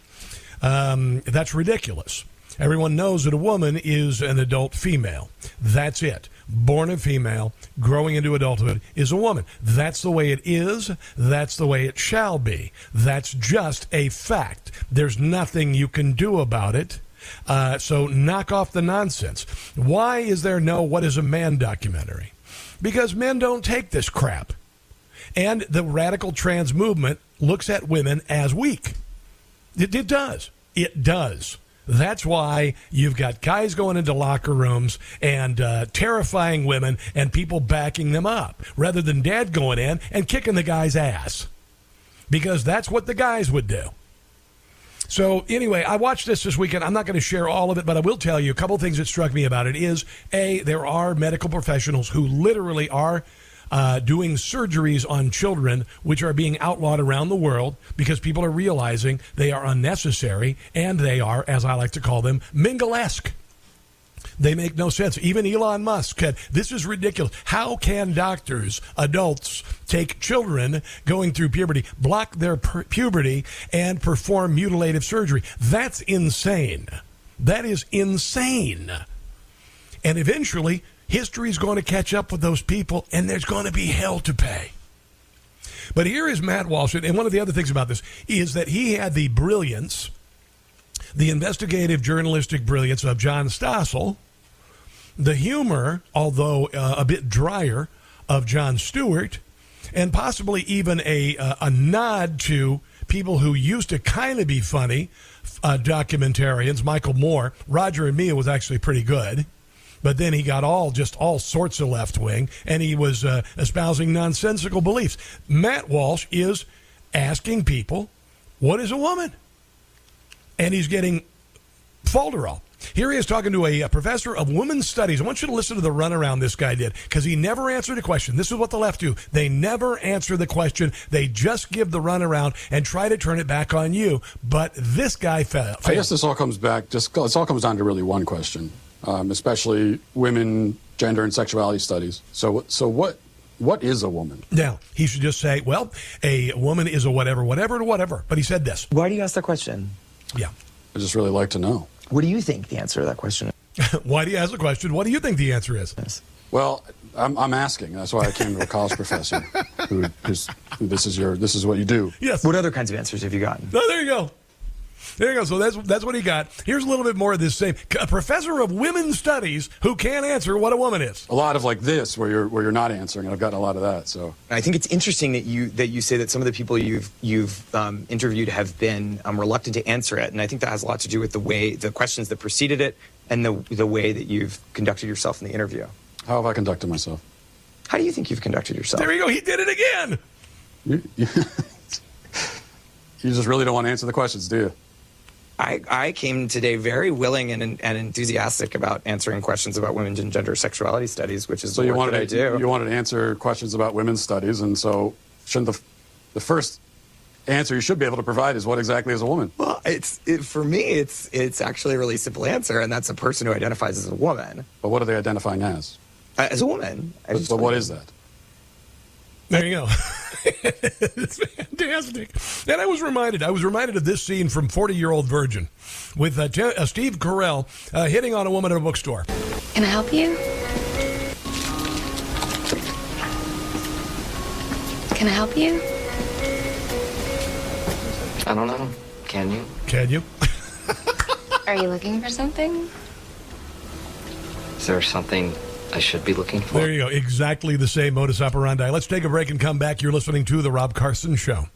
Um, that's ridiculous. Everyone knows that a woman is an adult female. That's it. Born a female, growing into adulthood is a woman. That's the way it is. That's the way it shall be. That's just a fact. There's nothing you can do about it. Uh, so knock off the nonsense. Why is there no What is a Man documentary? Because men don't take this crap. And the radical trans movement looks at women as weak. It, it does. It does. That's why you've got guys going into locker rooms and uh, terrifying women and people backing them up rather than dad going in and kicking the guy's ass. Because that's what the guys would do. So anyway, I watched this this weekend. I'm not going to share all of it, but I will tell you a couple things that struck me about it is a there are medical professionals who literally are uh, doing surgeries on children, which are being outlawed around the world because people are realizing they are unnecessary and they are, as I like to call them, minglesque. They make no sense. Even Elon Musk said, This is ridiculous. How can doctors, adults, take children going through puberty, block their pu- puberty, and perform mutilative surgery? That's insane. That is insane. And eventually, history is going to catch up with those people, and there's going to be hell to pay. But here is Matt Walsh, and one of the other things about this is that he had the brilliance, the investigative journalistic brilliance of John Stossel, the humor, although uh, a bit drier, of Jon Stewart, and possibly even a uh, a nod to people who used to kind of be funny, uh, documentarians. Michael Moore, Roger and Me was actually pretty good but then he got all just all sorts of left wing, and he was uh, espousing nonsensical beliefs. Matt Walsh is asking people, "What is a woman?" And he's getting falderall. Here he is talking to a, a, professor of women's studies. I want you to listen to the runaround this guy did because he never answered a question. This is what the left do. They never answer the question. They just give the runaround and try to turn it back on you. But this guy fell. I guess this all comes back, just this all comes down to really one question um, especially women, gender, and sexuality studies. So, so what? What is a woman? Now, he should just say, well, a woman is a whatever, whatever, whatever. But he said this. Why do you ask that question? Yeah. I just really like to know. What do you think the answer to that question is? why do you ask the question? What do you think the answer is? Yes. Well, I'm, I'm, asking. That's why I came to a college professor who, who's, who this is your this is what you do. Yes. What other kinds of answers have you gotten? Oh, there you go. There you go. So that's that's what he got. Here's a little bit more of this same a professor of women's studies who can't answer what a woman is. A lot of like this, where you're where you're not answering, and I've gotten a lot of that. So I think it's interesting that you that you say that some of the people you've you've um, interviewed have been um, reluctant to answer it, and I think that has a lot to do with the way the questions that preceded it and the the way that you've conducted yourself in the interview. How have I conducted myself? How do you think you've conducted yourself? There you go. He did it again. You, you, you just really don't want to answer the questions, do you? I, I came today very willing and, and enthusiastic about answering questions about women's and gender sexuality studies, which is so you wanted I do. You wanted to answer questions about women's studies, and so shouldn't the, the first answer you should be able to provide is what exactly is a woman? Well, it's it, for me, it's it's actually a really simple answer, and that's a person who identifies as a woman. But what are they identifying as? Uh, as a woman. But, but what is that? There you go. it's fantastic. And I was reminded, I was reminded of this scene from 40 Year Old Virgin with uh, T- uh, Steve Carell uh, hitting on a woman at a bookstore. Can I help you? Can I help you? I don't know. Can you? Can you? Are you looking for something? Is there something I should be looking for? There you go. Exactly the same modus operandi. Let's take a break and come back. You're listening to The Rob Carson Show.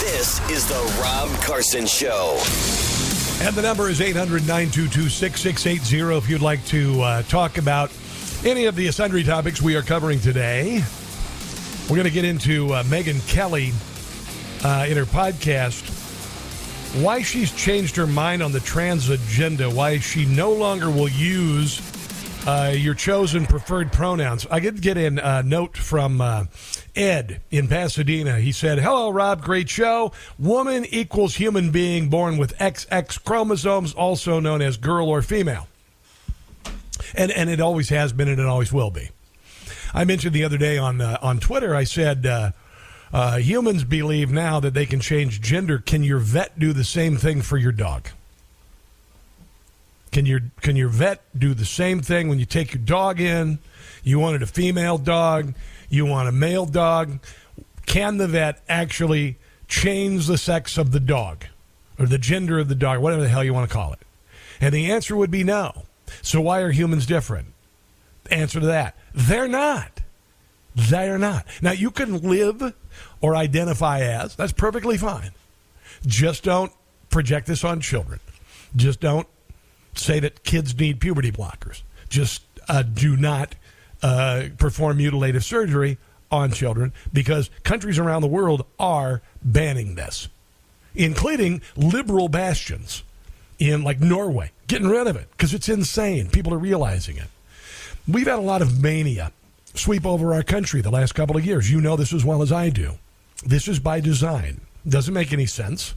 This is the Rob Carson Show. And the number is 800 922 6680 if you'd like to uh, talk about any of the sundry topics we are covering today. We're going to get into uh, Megyn Kelly uh, in her podcast why she's changed her mind on the trans agenda, why she no longer will use uh, your chosen preferred pronouns. I did get in a uh, note from uh, Ed in Pasadena. He said, Hello, Rob. Great show. Woman equals human being born with XX chromosomes, also known as girl or female. And, and it always has been and it always will be. I mentioned the other day on, uh, on Twitter, I said, uh, uh, humans believe now that they can change gender. Can your vet do the same thing for your dog? Can your can your vet do the same thing when you take your dog in? You wanted a female dog, you want a male dog. Can the vet actually change the sex of the dog or the gender of the dog, whatever the hell you want to call it? And the answer would be no. So why are humans different? Answer to that: they're not. They're not. Now you can live or identify as. That's perfectly fine. Just don't project this on children. Just don't say that kids need puberty blockers. Just uh, do not uh, perform mutilative surgery on children because countries around the world are banning this, including liberal bastions in like Norway, getting rid of it because it's insane. People are realizing it. We've had a lot of mania sweep over our country the last couple of years. You know this as well as I do. This is by design. Doesn't make any sense.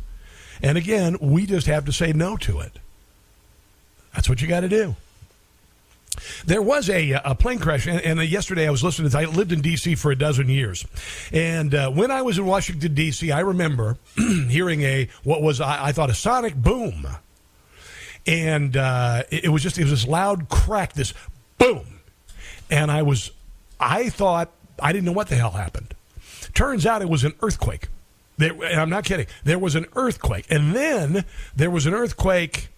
And again, we just have to say no to it. That's what you got to do. There was a, a plane crash, and, and, yesterday I was listening to. I lived in D.C. for a dozen years, and uh, when I was in Washington D.C., I remember hearing a what was I, I thought a sonic boom, and uh, it, it was just it was this loud crack, this boom, and I was I thought I didn't know what the hell happened. Turns out it was an earthquake. There, and I'm not kidding. There was an earthquake, and then there was an earthquake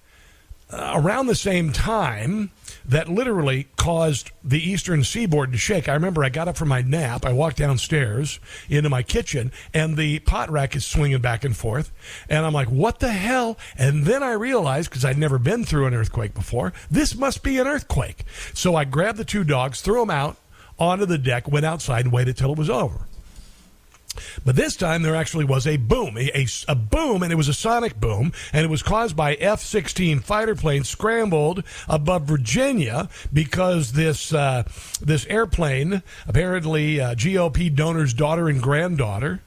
Uh, around the same time that literally caused the eastern seaboard to shake. I remember I got up from my nap. I walked downstairs into my kitchen, and the pot rack is swinging back and forth. And I'm like, what the hell? And then I realized, because I'd never been through an earthquake before, this must be an earthquake. So I grabbed the two dogs, threw them out onto the deck, went outside, and waited till it was over. But this time there actually was a boom, a, a, a, boom, and it was a sonic boom, and it was caused by F 16 fighter planes scrambled above Virginia because this, uh, this airplane, apparently uh, GOP donor's daughter and granddaughter,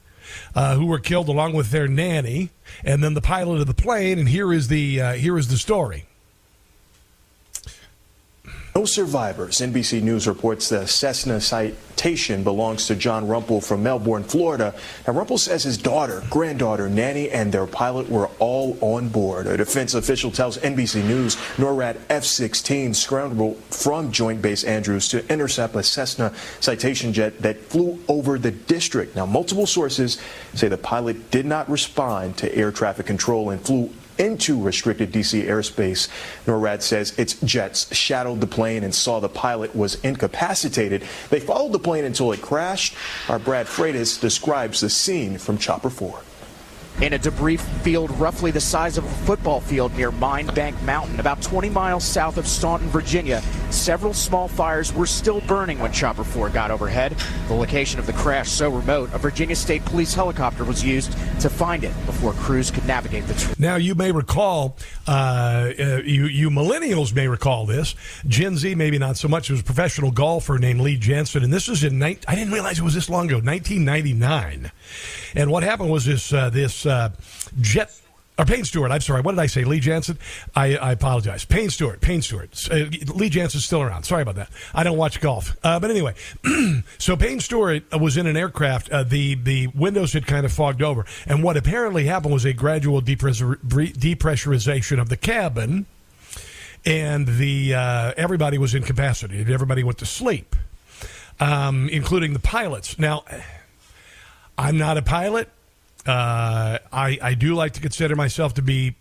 uh, who were killed along with their nanny, and then the pilot of the plane, and here is the, uh, here is the story. No survivors. NBC News reports the Cessna citation belongs to John Rumpel from Melbourne, Florida. Now, Rumpel says his daughter, granddaughter, nanny, and their pilot were all on board. A defense official tells NBC News NORAD F 16 scrambled from Joint Base Andrews to intercept a Cessna citation jet that flew over the district. Now, multiple sources say the pilot did not respond to air traffic control and flew into restricted D.C. airspace. NORAD says its jets shadowed the plane and saw the pilot was incapacitated. They followed the plane until it crashed. Our Brad Freitas describes the scene from Chopper 4. In a debris field roughly the size of a football field near Mine Bank Mountain, about 20 miles south of Staunton, Virginia. Several small fires were still burning when Chopper 4 got overhead. The location of the crash so remote, a Virginia State Police helicopter was used to find it before crews could navigate the. Tr- Now, you may recall, uh, uh, you, you millennials may recall this. Gen Z, maybe not so much. There was a professional golfer named Lee Janzen, and this was in, ni- I didn't realize it was this long ago, 1999. And what happened was this, uh, this uh, jet or Payne Stewart, I'm sorry. What did I say? Lee Janzen? I, I apologize. Payne Stewart. Payne Stewart. Uh, Lee Janzen's still around. Sorry about that. I don't watch golf. Uh, but anyway, so Payne Stewart was in an aircraft. Uh, the, the windows had kind of fogged over. And what apparently happened was a gradual depressur- depressurization of the cabin. And the uh, everybody was incapacitated. Everybody went to sleep, um, including the pilots. Now, I'm not a pilot. Uh, I, I do like to consider myself to be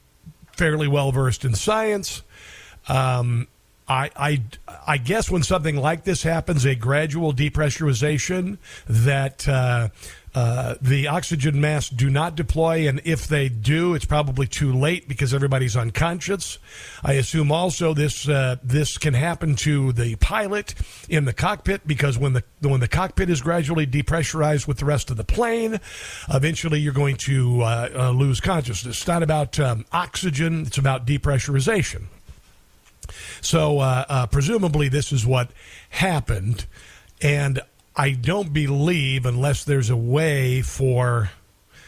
fairly well versed in science. Um, I, I, I guess when something like this happens, a gradual depressurization, that uh, uh, the oxygen masks do not deploy, and if they do, it's probably too late because everybody's unconscious. I assume also this uh, this can happen to the pilot in the cockpit because when the when the cockpit is gradually depressurized with the rest of the plane, eventually you're going to uh, uh, lose consciousness. It's not about um, oxygen; it's about depressurization. So uh, presumably this is what happened, and I don't believe unless there's a way for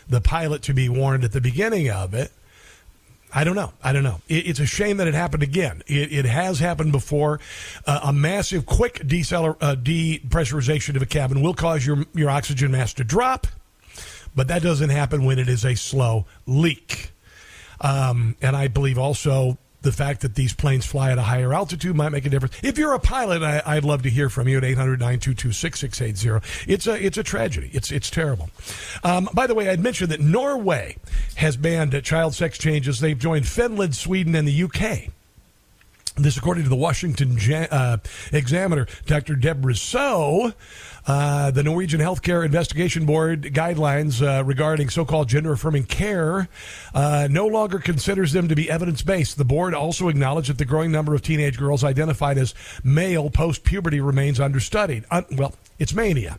the pilot to be warned at the beginning of it. I don't know. I don't know. It, it's a shame that it happened again. It, it has happened before. Uh, a massive, quick deceler, uh, depressurization of a cabin will cause your your oxygen mask to drop, but that doesn't happen when it is a slow leak. Um, and I believe also the fact that these planes fly at a higher altitude might make a difference. If you're a pilot, I, would love to hear from you at 800-922-6680. It's a it's a tragedy. It's it's terrible. Um, by the way, I'd mentioned that Norway has banned child sex changes. They've joined Finland, Sweden, and the UK. This, according to the Washington uh, Examiner, Dr. Debra Soh, uh, the Norwegian Healthcare Investigation Board guidelines uh, regarding so called gender affirming care uh, no longer considers them to be evidence based. The board also acknowledged that the growing number of teenage girls identified as male post puberty remains understudied. well, it's mania.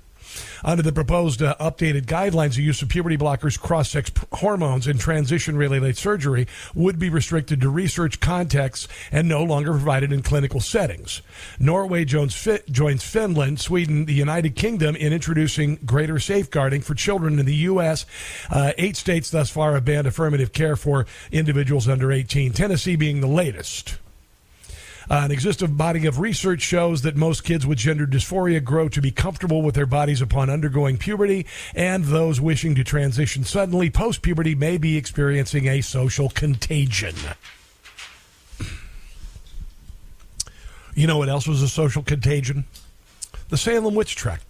Under the proposed uh, updated guidelines, the use of puberty blockers, cross sex hormones, and transition related surgery would be restricted to research contexts and no longer provided in clinical settings. Norway joins, joins Finland, Sweden, the United Kingdom in introducing greater safeguarding for children in the U.S. Uh, eight states thus far have banned affirmative care for individuals under 18, Tennessee being the latest. Uh, an existing body of research shows that most kids with gender dysphoria grow to be comfortable with their bodies upon undergoing puberty, and those wishing to transition suddenly post puberty may be experiencing a social contagion. You know what else was a social contagion? The Salem witch track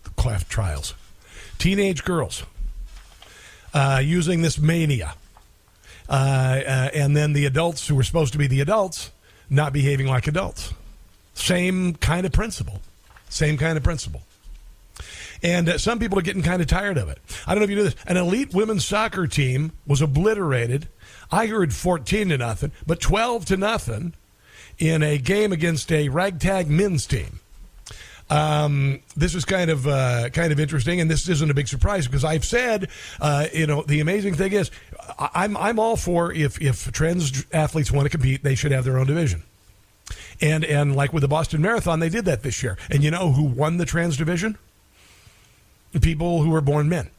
trials. Teenage girls uh, using this mania. Uh, uh, and then the adults who were supposed to be the adults not behaving like adults. Same kind of principle. Same kind of principle. And uh, some people are getting kind of tired of it. I don't know if you know this. An elite women's soccer team was obliterated. I heard 14 to nothing, but 12 to nothing in a game against a ragtag men's team. Um, this is kind of uh, kind of interesting, and this isn't a big surprise because I've said, uh, you know, the amazing thing is, I'm I'm all for if if trans athletes want to compete, they should have their own division. And and like with the Boston Marathon, they did that this year. And you know who won the trans division? People who were born men.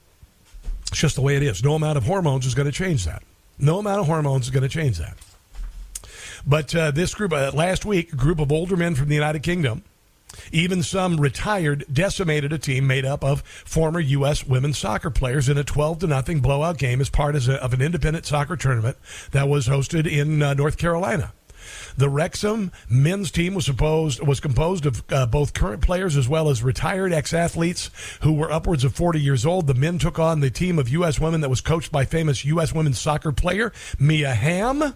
It's just the way it is. No amount of hormones is going to change that. No amount of hormones is going to change that. But uh, this group, uh, last week, a group of older men from the United Kingdom even some retired decimated a team made up of former U.S. women's soccer players in a 12 to nothing blowout game as part of an independent soccer tournament that was hosted in uh, North Carolina. The Wrexham men's team was supposed was composed of uh, both current players as well as retired ex-athletes who were upwards of 40 years old. The men took on the team of U.S. women that was coached by famous U.S. women's soccer player Mia Hamm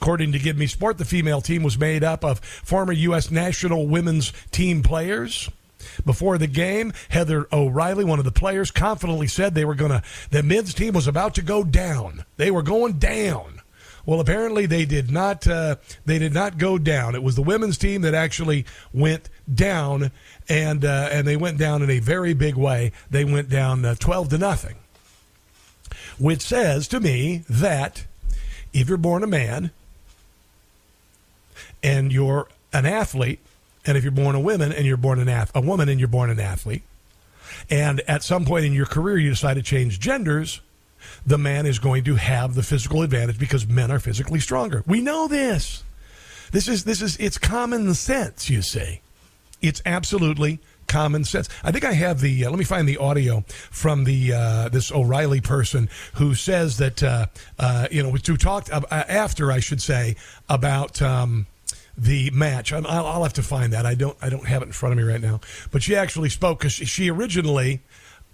According to Give Me Sport, the female team was made up of former U.S. national women's team players. Before the game, Heather O'Reilly, one of the players, confidently said they were going to, the men's team was about to go down. They were going down. Well, apparently they did not. Uh, they did not go down. It was the women's team that actually went down, and uh, and they went down in a very big way. They went down uh, twelve to nothing, which says to me that if you're born a man and you're an athlete, and if you're born a woman and you're born an ath- a woman and you're born an athlete, and at some point in your career you decide to change genders, the man is going to have the physical advantage because men are physically stronger. We know this. This is this is it's common sense, you see. It's absolutely common sense. I think I have the. Uh, let me find the audio from the uh, this O'Reilly person who says that uh, uh, you know who talked uh, after I should say about. Um, the match. i will have to find that. I don't. I don't have it in front of me right now. But she actually spoke because she originally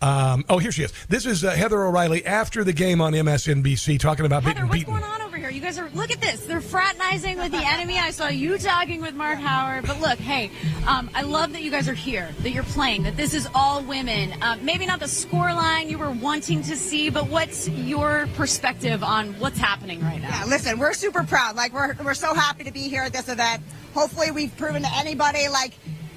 um, oh, here she is. This is uh, Heather O'Reilly after the game on MSNBC talking about Heather, being what's beaten. going on over here? You guys are look at this. They're fraternizing with the enemy. I saw you talking with Mark Howard. But look, hey, um, I love that you guys are here, that you're playing, that this is all women. Uh, maybe not the score line you were wanting to see, but what's your perspective on what's happening right now? Yeah, listen, we're super proud. Like we're we're so happy to be here at this event. Hopefully, we've proven to anybody like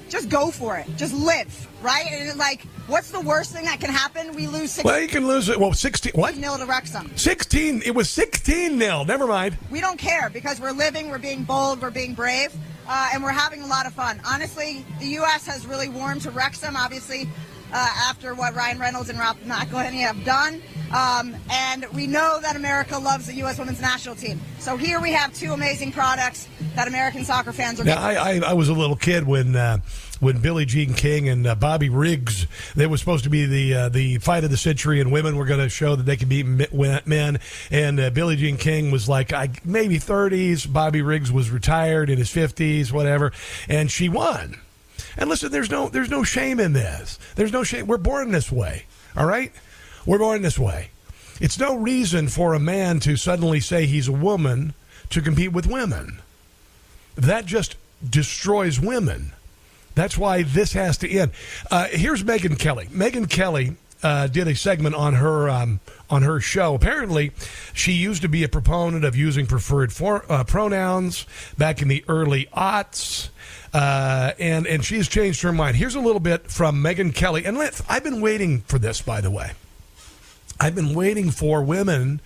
just go for it, just live, right? And like What's the worst thing that can happen? We lose 16 Well, you can lose it. Well, 16. What? nil to Wrexham. 16. It was 16 nil. Never mind. We don't care because we're living, we're being bold, we're being brave, uh, and we're having a lot of fun. Honestly, the U.S. has really warmed to Wrexham, obviously, uh, after what Ryan Reynolds and Rob McElhenney have done. Um, and we know that America loves the U.S. women's national team. So here we have two amazing products that American soccer fans are Now. I, I, I was a little kid when uh, when Billie Jean King and uh, Bobby Riggs they were supposed to be the uh, the fight of the century, and women were going to show that they could beat men. And uh, Billie Jean King was like I, maybe 30s. Bobby Riggs was retired in his 50s, whatever, and she won. And listen, there's no there's no shame in this. There's no shame. We're born this way. All right, we're born this way. It's no reason for a man to suddenly say he's a woman to compete with women. That just destroys women. That's why this has to end. Uh, here's Megyn Kelly. Megyn Kelly uh, did a segment on her um, on her show. Apparently, she used to be a proponent of using preferred for, uh, pronouns back in the early aughts. Uh, and and she's changed her mind. Here's a little bit from Megyn Kelly. And let, I've been waiting for this, by the way. I've been waiting for women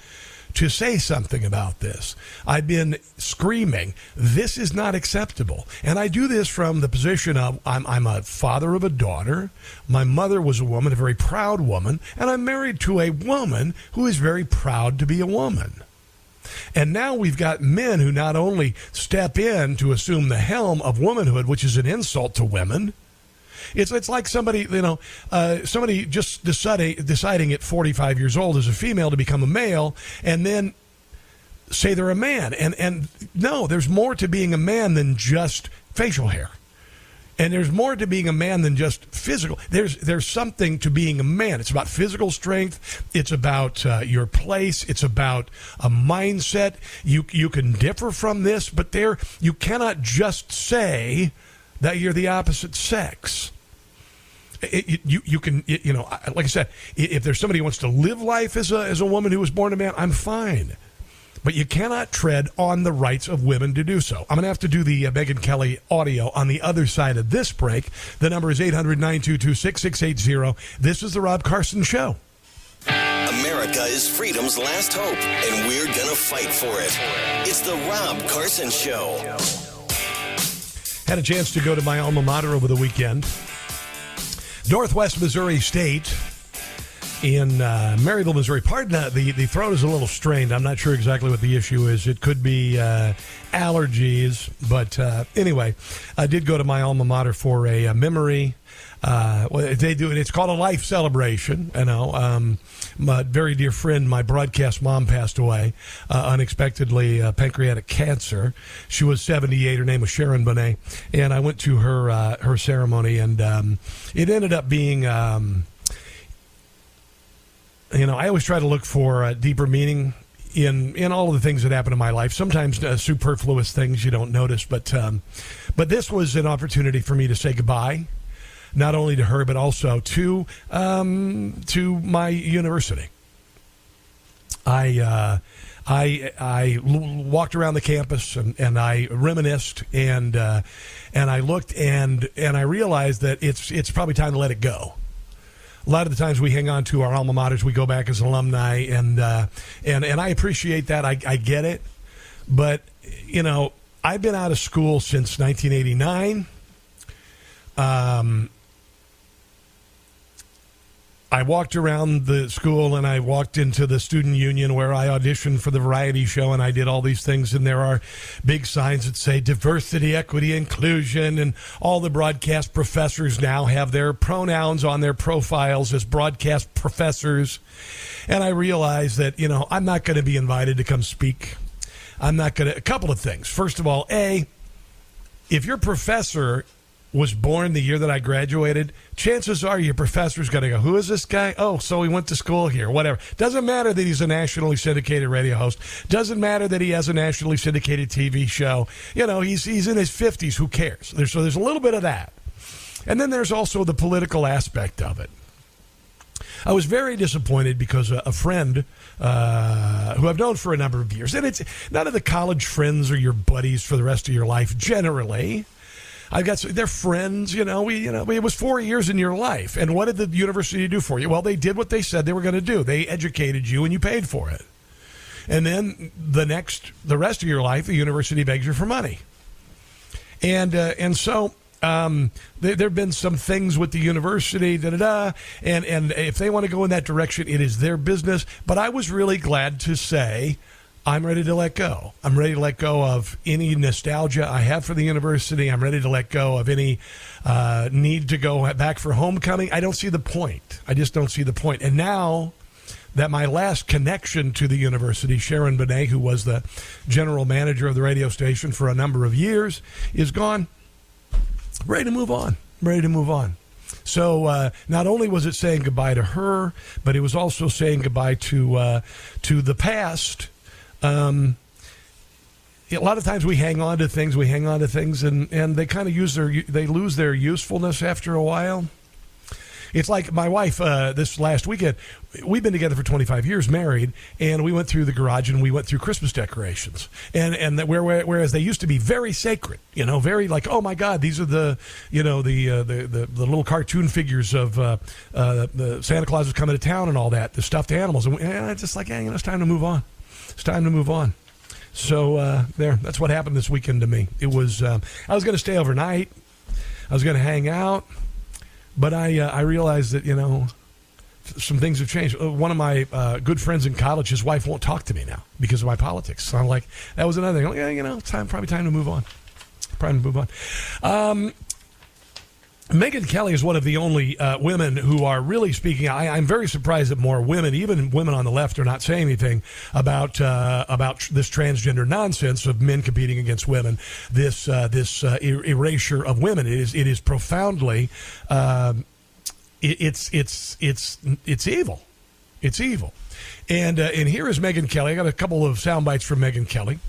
to say something about this. I've been screaming, this is not acceptable. And I do this from the position of I'm, I'm a father of a daughter. My mother was a woman, a very proud woman, and I'm married to a woman who is very proud to be a woman. And now we've got men who not only step in to assume the helm of womanhood, which is an insult to women. It's it's like somebody you know uh, somebody just deciding deciding at 45 years old as a female to become a male, and then say they're a man. And and no, there's more to being a man than just facial hair. And there's more to being a man than just physical. There's there's something to being a man. It's about physical strength. It's about uh, your place. It's about a mindset. You you can differ from this, but there you cannot just say that you're the opposite sex. It, it, you you can it, you know like I said, if there's somebody who wants to live life as a as a woman who was born a man, I'm fine. But you cannot tread on the rights of women to do so. I'm going to have to do the uh, Megyn Kelly audio on the other side of this break. The number is 800 922 6680. This is The Rob Carson Show. America is freedom's last hope, and we're gonna fight for it. It's the Rob Carson Show. Had a chance to go to my alma mater over the weekend. Northwest Missouri State in uh, Maryville, Missouri. Pardon uh, the the throat is a little strained. I'm not sure exactly what the issue is. It could be uh, allergies, but uh, anyway, I did go to my alma mater for a, a memory. Uh, well, they do it. It's called a life celebration. You know, um, my very dear friend, my broadcast mom, passed away unexpectedly, pancreatic cancer. She was 78. Her name was Sharon Bonet, and I went to her her ceremony, and um, it ended up being. Um, you know, I always try to look for a deeper meaning in in all of the things that happen in my life. Sometimes uh, superfluous things you don't notice, but um, but this was an opportunity for me to say goodbye not only to her but also to um, to my university. I uh, I I l- walked around the campus and, and I reminisced and uh, and I looked and and I realized that it's it's probably time to let it go. A lot of the times we hang on to our alma maters, we go back as alumni, and uh, and and I appreciate that. I, I get it, but you know I've been out of school since 1989. Um, I walked around the school and I walked into the student union where I auditioned for the variety show and I did all these things. And there are big signs that say diversity, equity, inclusion. And all the broadcast professors now have their pronouns on their profiles as broadcast professors. And I realized that, you know, I'm not going to be invited to come speak. I'm not going to. A couple of things. First of all, A, if your professor was born the year that I graduated, chances are your professor's going to go, Who is this guy? Oh, so he went to school here, whatever. Doesn't matter that he's a nationally syndicated radio host. Doesn't matter that he has a nationally syndicated TV show. You know, he's, he's in his 50s. Who cares? There's, so there's a little bit of that. And then there's also the political aspect of it. I was very disappointed because a, friend uh, who I've known for a number of years, and it's none of the college friends are your buddies for the rest of your life generally. I've got they're friends, you know. We you know it was four years in your life, and what did the university do for you? Well, they did what they said they were going to do. They educated you, and you paid for it. And then the next, the rest of your life, the university begs you for money. And uh, and so um, there, have been some things with the university, da da da, and and if they want to go in that direction, it is their business. But I was really glad to say. I'm ready to let go. I'm ready to let go of any nostalgia I have for the university. I'm ready to let go of any uh, need to go back for homecoming. I don't see the point. I just don't see the point. And now that my last connection to the university, Sharon Benet, who was the general manager of the radio station for a number of years, is gone. ready to move on. ready to move on. So uh, not only was it saying goodbye to her, but it was also saying goodbye to uh, to the past. Um, a lot of times we hang on to things, we hang on to things, and, and they kind of use their they lose their usefulness after a while. It's like my wife uh, this last weekend. We've been together for 25 years, married, and we went through the garage and we went through Christmas decorations. And and that where, whereas they used to be very sacred, you know, very like oh my God, these are the you know the uh, the, the, the little cartoon figures of uh, uh, the Santa Claus is coming to town and all that, the stuffed animals, and, and it's just like hey, you know, it's time to move on. It's time to move on. So uh, there, that's what happened this weekend to me. It was um, I was going to stay overnight. I was going to hang out, but I uh, I realized that you know some things have changed. Uh, one of my uh, good friends in college, his wife won't talk to me now because of my politics. So I'm like, that was another thing. Like, yeah, you know, time probably time to move on. Probably to move on. Um, Megyn Kelly is one of the only uh, women who are really speaking. I, am very surprised that more women, even women on the left, are not saying anything about uh, about tr- this transgender nonsense of men competing against women. This uh, this er- erasure of women. It is it is profoundly. Um, it, it's it's it's it's evil. It's evil. And uh, and here is Megyn Kelly. I got a couple of sound bites from Megyn Kelly.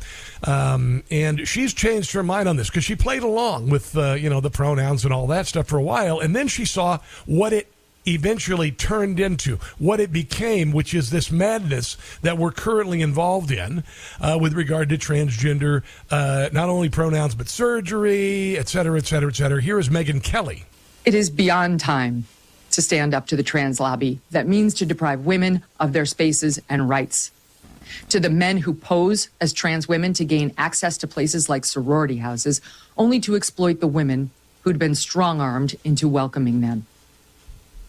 Um, and she's changed her mind on this because she played along with uh, you know the pronouns and all that stuff for a while, and then she saw what it eventually turned into what it became, which is this madness that we're currently involved in uh, with regard to transgender, uh, not only pronouns but surgery, et cetera, et cetera, et cetera. Here is Megyn Kelly. It is beyond time to stand up to the trans lobby that means to deprive women of their spaces and rights to the men who pose as trans women to gain access to places like sorority houses, only to exploit the women who'd been strong armed into welcoming them.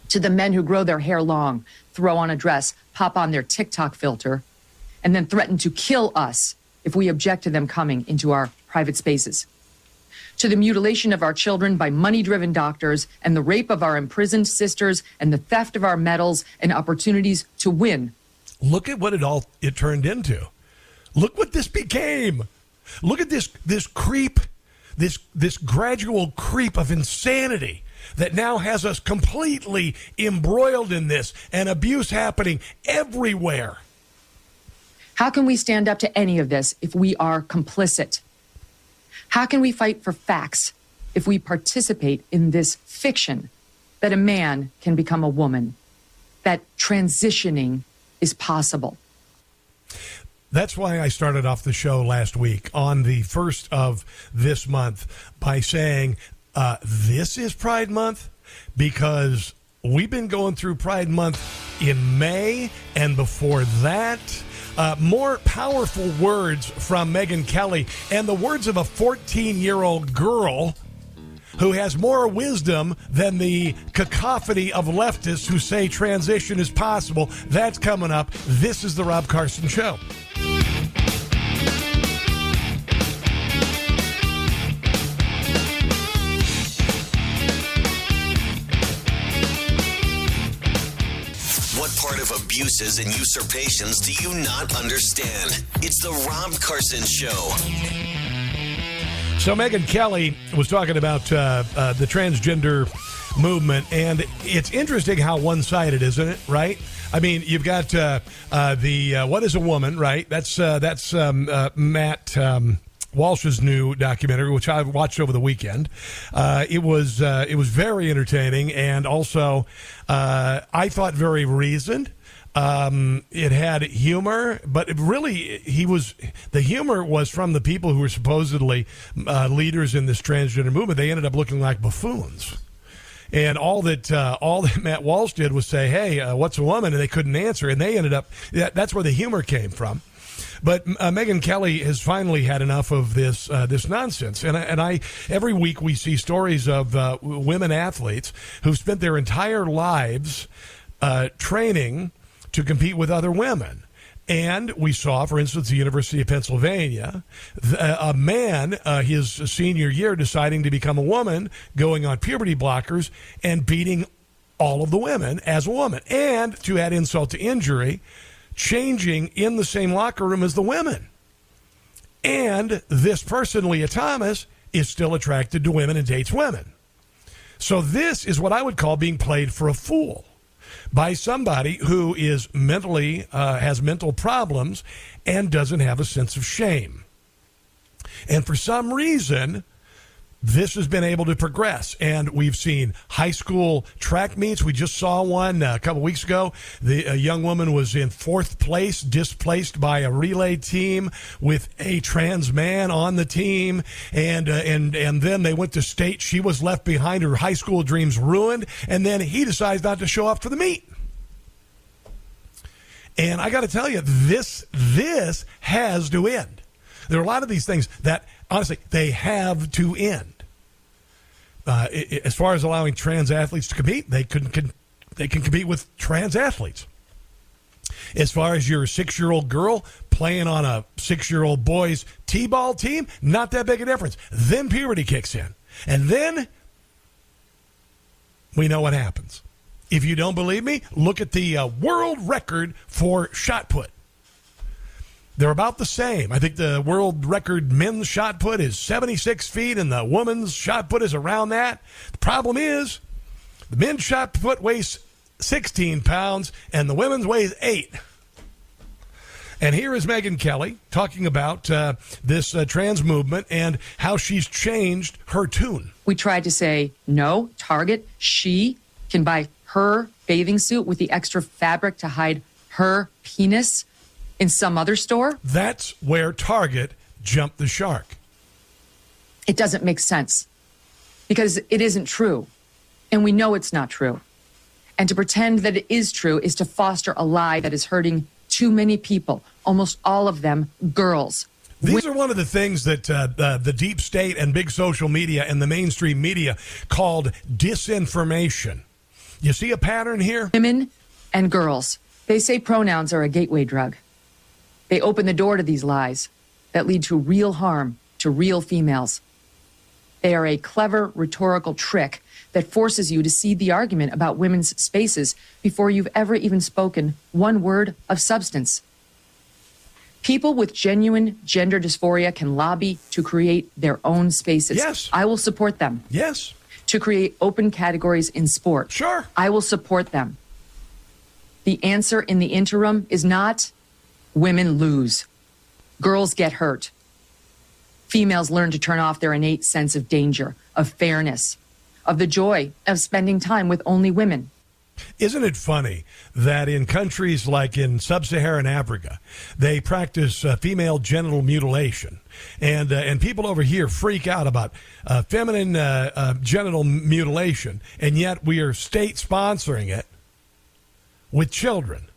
To the men who grow their hair long, throw on a dress, pop on their TikTok filter, and then threaten to kill us if we object to them coming into our private spaces. To the mutilation of our children by money driven doctors and the rape of our imprisoned sisters and the theft of our medals and opportunities to win look at what it all it turned into. Look what this became. Look at this this creep, this this gradual creep of insanity that now has us completely embroiled in this and abuse happening everywhere. How can we stand up to any of this if we are complicit? How can we fight for facts if we participate in this fiction that a man can become a woman, that transitioning is possible. That's why I started off the show last week on the first of this month by saying, uh, This is Pride Month because we've been going through Pride Month in May, and before that, uh, more powerful words from Megyn Kelly and the words of a 14 year old girl who has more wisdom than the cacophony of leftists who say transition is possible. That's coming up. This is The Rob Carson Show. Abuses and usurpations do you not understand? It's the Rob Carson Show. So Megyn Kelly was talking about uh, uh, the transgender movement, and it's interesting how one-sided, isn't it? Right? I mean, you've got uh, uh the uh, "What Is a Woman?" Right? That's uh, that's um, Matt. Um, Walsh's new documentary, which I watched over the weekend. it was it was very entertaining, and also I thought very reasoned. Um, it had humor, but really, he was the humor was from the people who were supposedly uh, leaders in this transgender movement. They ended up looking like buffoons. And all that uh, all that Matt Walsh did was say, "Hey, uh, what's a woman?" And they couldn't answer, and they ended up. That, that's where the humor came from. But uh, Megyn Kelly has finally had enough of this uh, this nonsense, and I, and I every week we see stories of uh, women athletes who've spent their entire lives uh, training to compete with other women. And we saw, for instance, the University of Pennsylvania, a man, uh, his senior year, deciding to become a woman, going on puberty blockers and beating all of the women as a woman. And to add insult to injury, changing in the same locker room as the women. And this person, Lia Thomas, is still attracted to women and dates women. So this is what I would call being played for a fool by somebody who is mentally uh, has mental problems and doesn't have a sense of shame. And for some reason, this has been able to progress. And we've seen high school track meets. We just saw one uh, a couple weeks ago. The a young woman was in fourth place, displaced by a relay team with a trans man on the team. And, uh, and, and then they went to state. She was left behind, her high school dreams ruined. And then he decides not to show up for the meet. And I got to tell you, this, this has to end. There are a lot of these things that honestly, they have to end. Uh, as far as allowing trans athletes to compete, they can, can they can compete with trans athletes. As far as your six year old girl playing on a six year old boy's t ball team, not that big a difference. Then puberty kicks in. And then we know what happens. If you don't believe me, look at the uh, world record for shot put. They're about the same. I think the world record men's shot put is 76 feet and the woman's shot put is around that. The problem is the men's shot put weighs 16 pounds and the women's weighs 8. And here is Megyn Kelly talking about uh, this uh, trans movement and how she's changed her tune. We tried to say, no, Target, she can buy her bathing suit with the extra fabric to hide her penis in some other store? That's where Target jumped the shark. It doesn't make sense because it isn't true. And we know it's not true. And to pretend that it is true is to foster a lie that is hurting too many people, almost all of them girls. These are one of the things that uh, the, the deep state and big social media and the mainstream media called disinformation. You see a pattern here? Women and girls. They say pronouns are a gateway drug. They open the door to these lies that lead to real harm to real females. They are a clever rhetorical trick that forces you to see the argument about women's spaces before you've ever even spoken one word of substance. People with genuine gender dysphoria can lobby to create their own spaces. Yes. I will support them. Yes. To create open categories in sport. Sure. I will support them. The answer in the interim is not women lose, girls get hurt. Females learn to turn off their innate sense of danger, of fairness. of the joy of spending time with only women. Isn't it funny that in countries like in sub Saharan Africa, they practice uh, female genital mutilation? And, uh, and people over here freak out about uh, feminine uh, uh, genital mutilation, and yet we are state sponsoring it with children.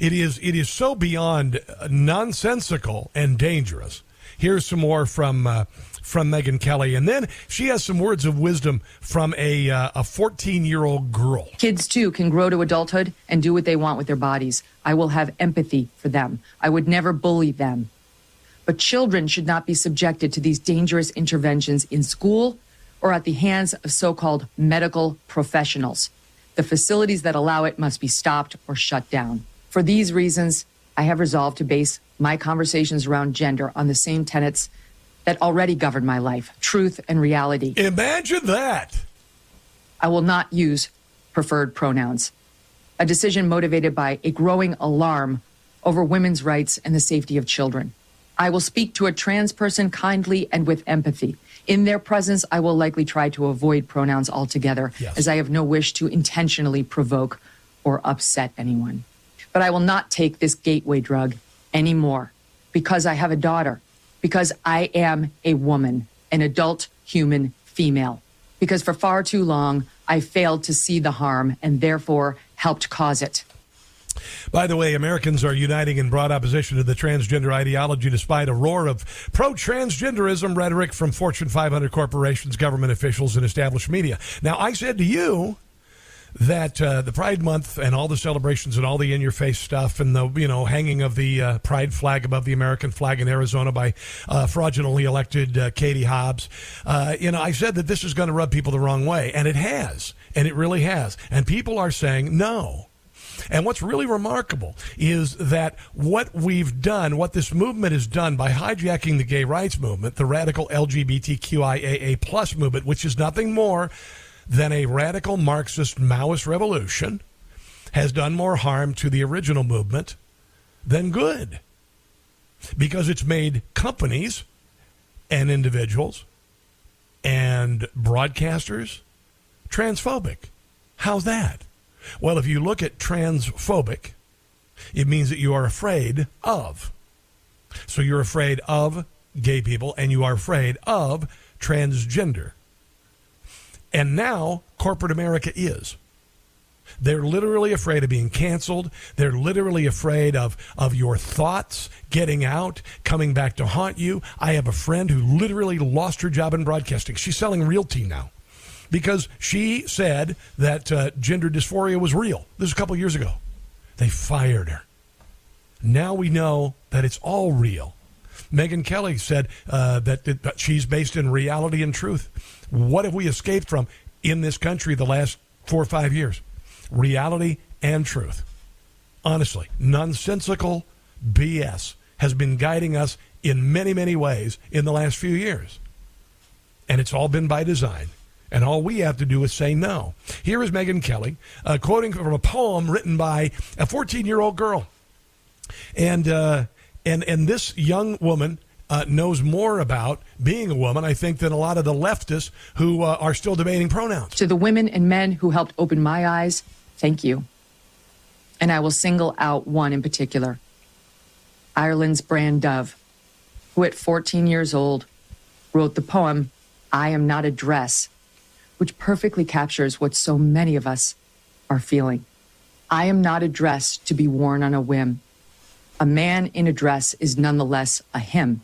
It is, it is so beyond uh, nonsensical and dangerous. Here's some more from uh, from Megyn Kelly, and then she has some words of wisdom from a uh, a 14 year old girl. Kids too can grow to adulthood and do what they want with their bodies. I will have empathy for them. I would never bully them. But children should not be subjected to these dangerous interventions in school or at the hands of so called medical professionals. The facilities that allow it must be stopped or shut down. For these reasons, I have resolved to base my conversations around gender on the same tenets that already govern my life truth and reality. Imagine that. I will not use preferred pronouns, a decision motivated by a growing alarm over women's rights and the safety of children. I will speak to a trans person kindly and with empathy. In their presence, I will likely try to avoid pronouns altogether, Yes. as I have no wish to intentionally provoke or upset anyone. But I will not take this gateway drug anymore because I have a daughter, because I am a woman, an adult human female, because for far too long I failed to see the harm and therefore helped cause it. By the way, Americans are uniting in broad opposition to the transgender ideology despite a roar of pro transgenderism rhetoric from Fortune 500 corporations, government officials, and established media. Now, I said to you that uh, the Pride Month and all the celebrations and all the in your face stuff and the you know hanging of the uh, Pride flag above the American flag in Arizona by uh, fraudulently elected uh, Katie Hobbs, uh, you know, I said that this is going to rub people the wrong way, and it has, and it really has, and people are saying no. And what's really remarkable is that what we've done, what this movement has done by hijacking the gay rights movement, the radical LGBTQIAA plus movement, which is nothing more than a radical Marxist Maoist revolution, has done more harm to the original movement than good. Because it's made companies and individuals and broadcasters transphobic. How's that? Well, if you look at transphobic, it means that you are afraid of. So you're afraid of gay people and you are afraid of transgender. And now corporate America is. They're literally afraid of being canceled. They're literally afraid of, of your thoughts getting out, coming back to haunt you. I have a friend who literally lost her job in broadcasting. She's selling realty now because she said that uh, gender dysphoria was real. This was a couple years ago. They fired her. Now we know that it's all real. Megyn Kelly said uh, that, that she's based in reality and truth. What have we escaped from in this country the last four or five years? Reality and truth. Honestly, nonsensical BS has been guiding us in many, many ways in the last few years. And it's all been by design. And all we have to do is say no. Here is Megyn Kelly uh, quoting from a poem written by a 14 year old girl. And, uh, and, and this young woman uh, knows more about being a woman, I think, than a lot of the leftists who uh, are still debating pronouns. To the women and men who helped open my eyes, thank you. And I will single out one in particular Ireland's Bran Dove, who at 14 years old wrote the poem, I Am Not a Dress, which perfectly captures what so many of us are feeling. I am not a dress to be worn on a whim. A man in a dress is nonetheless a him.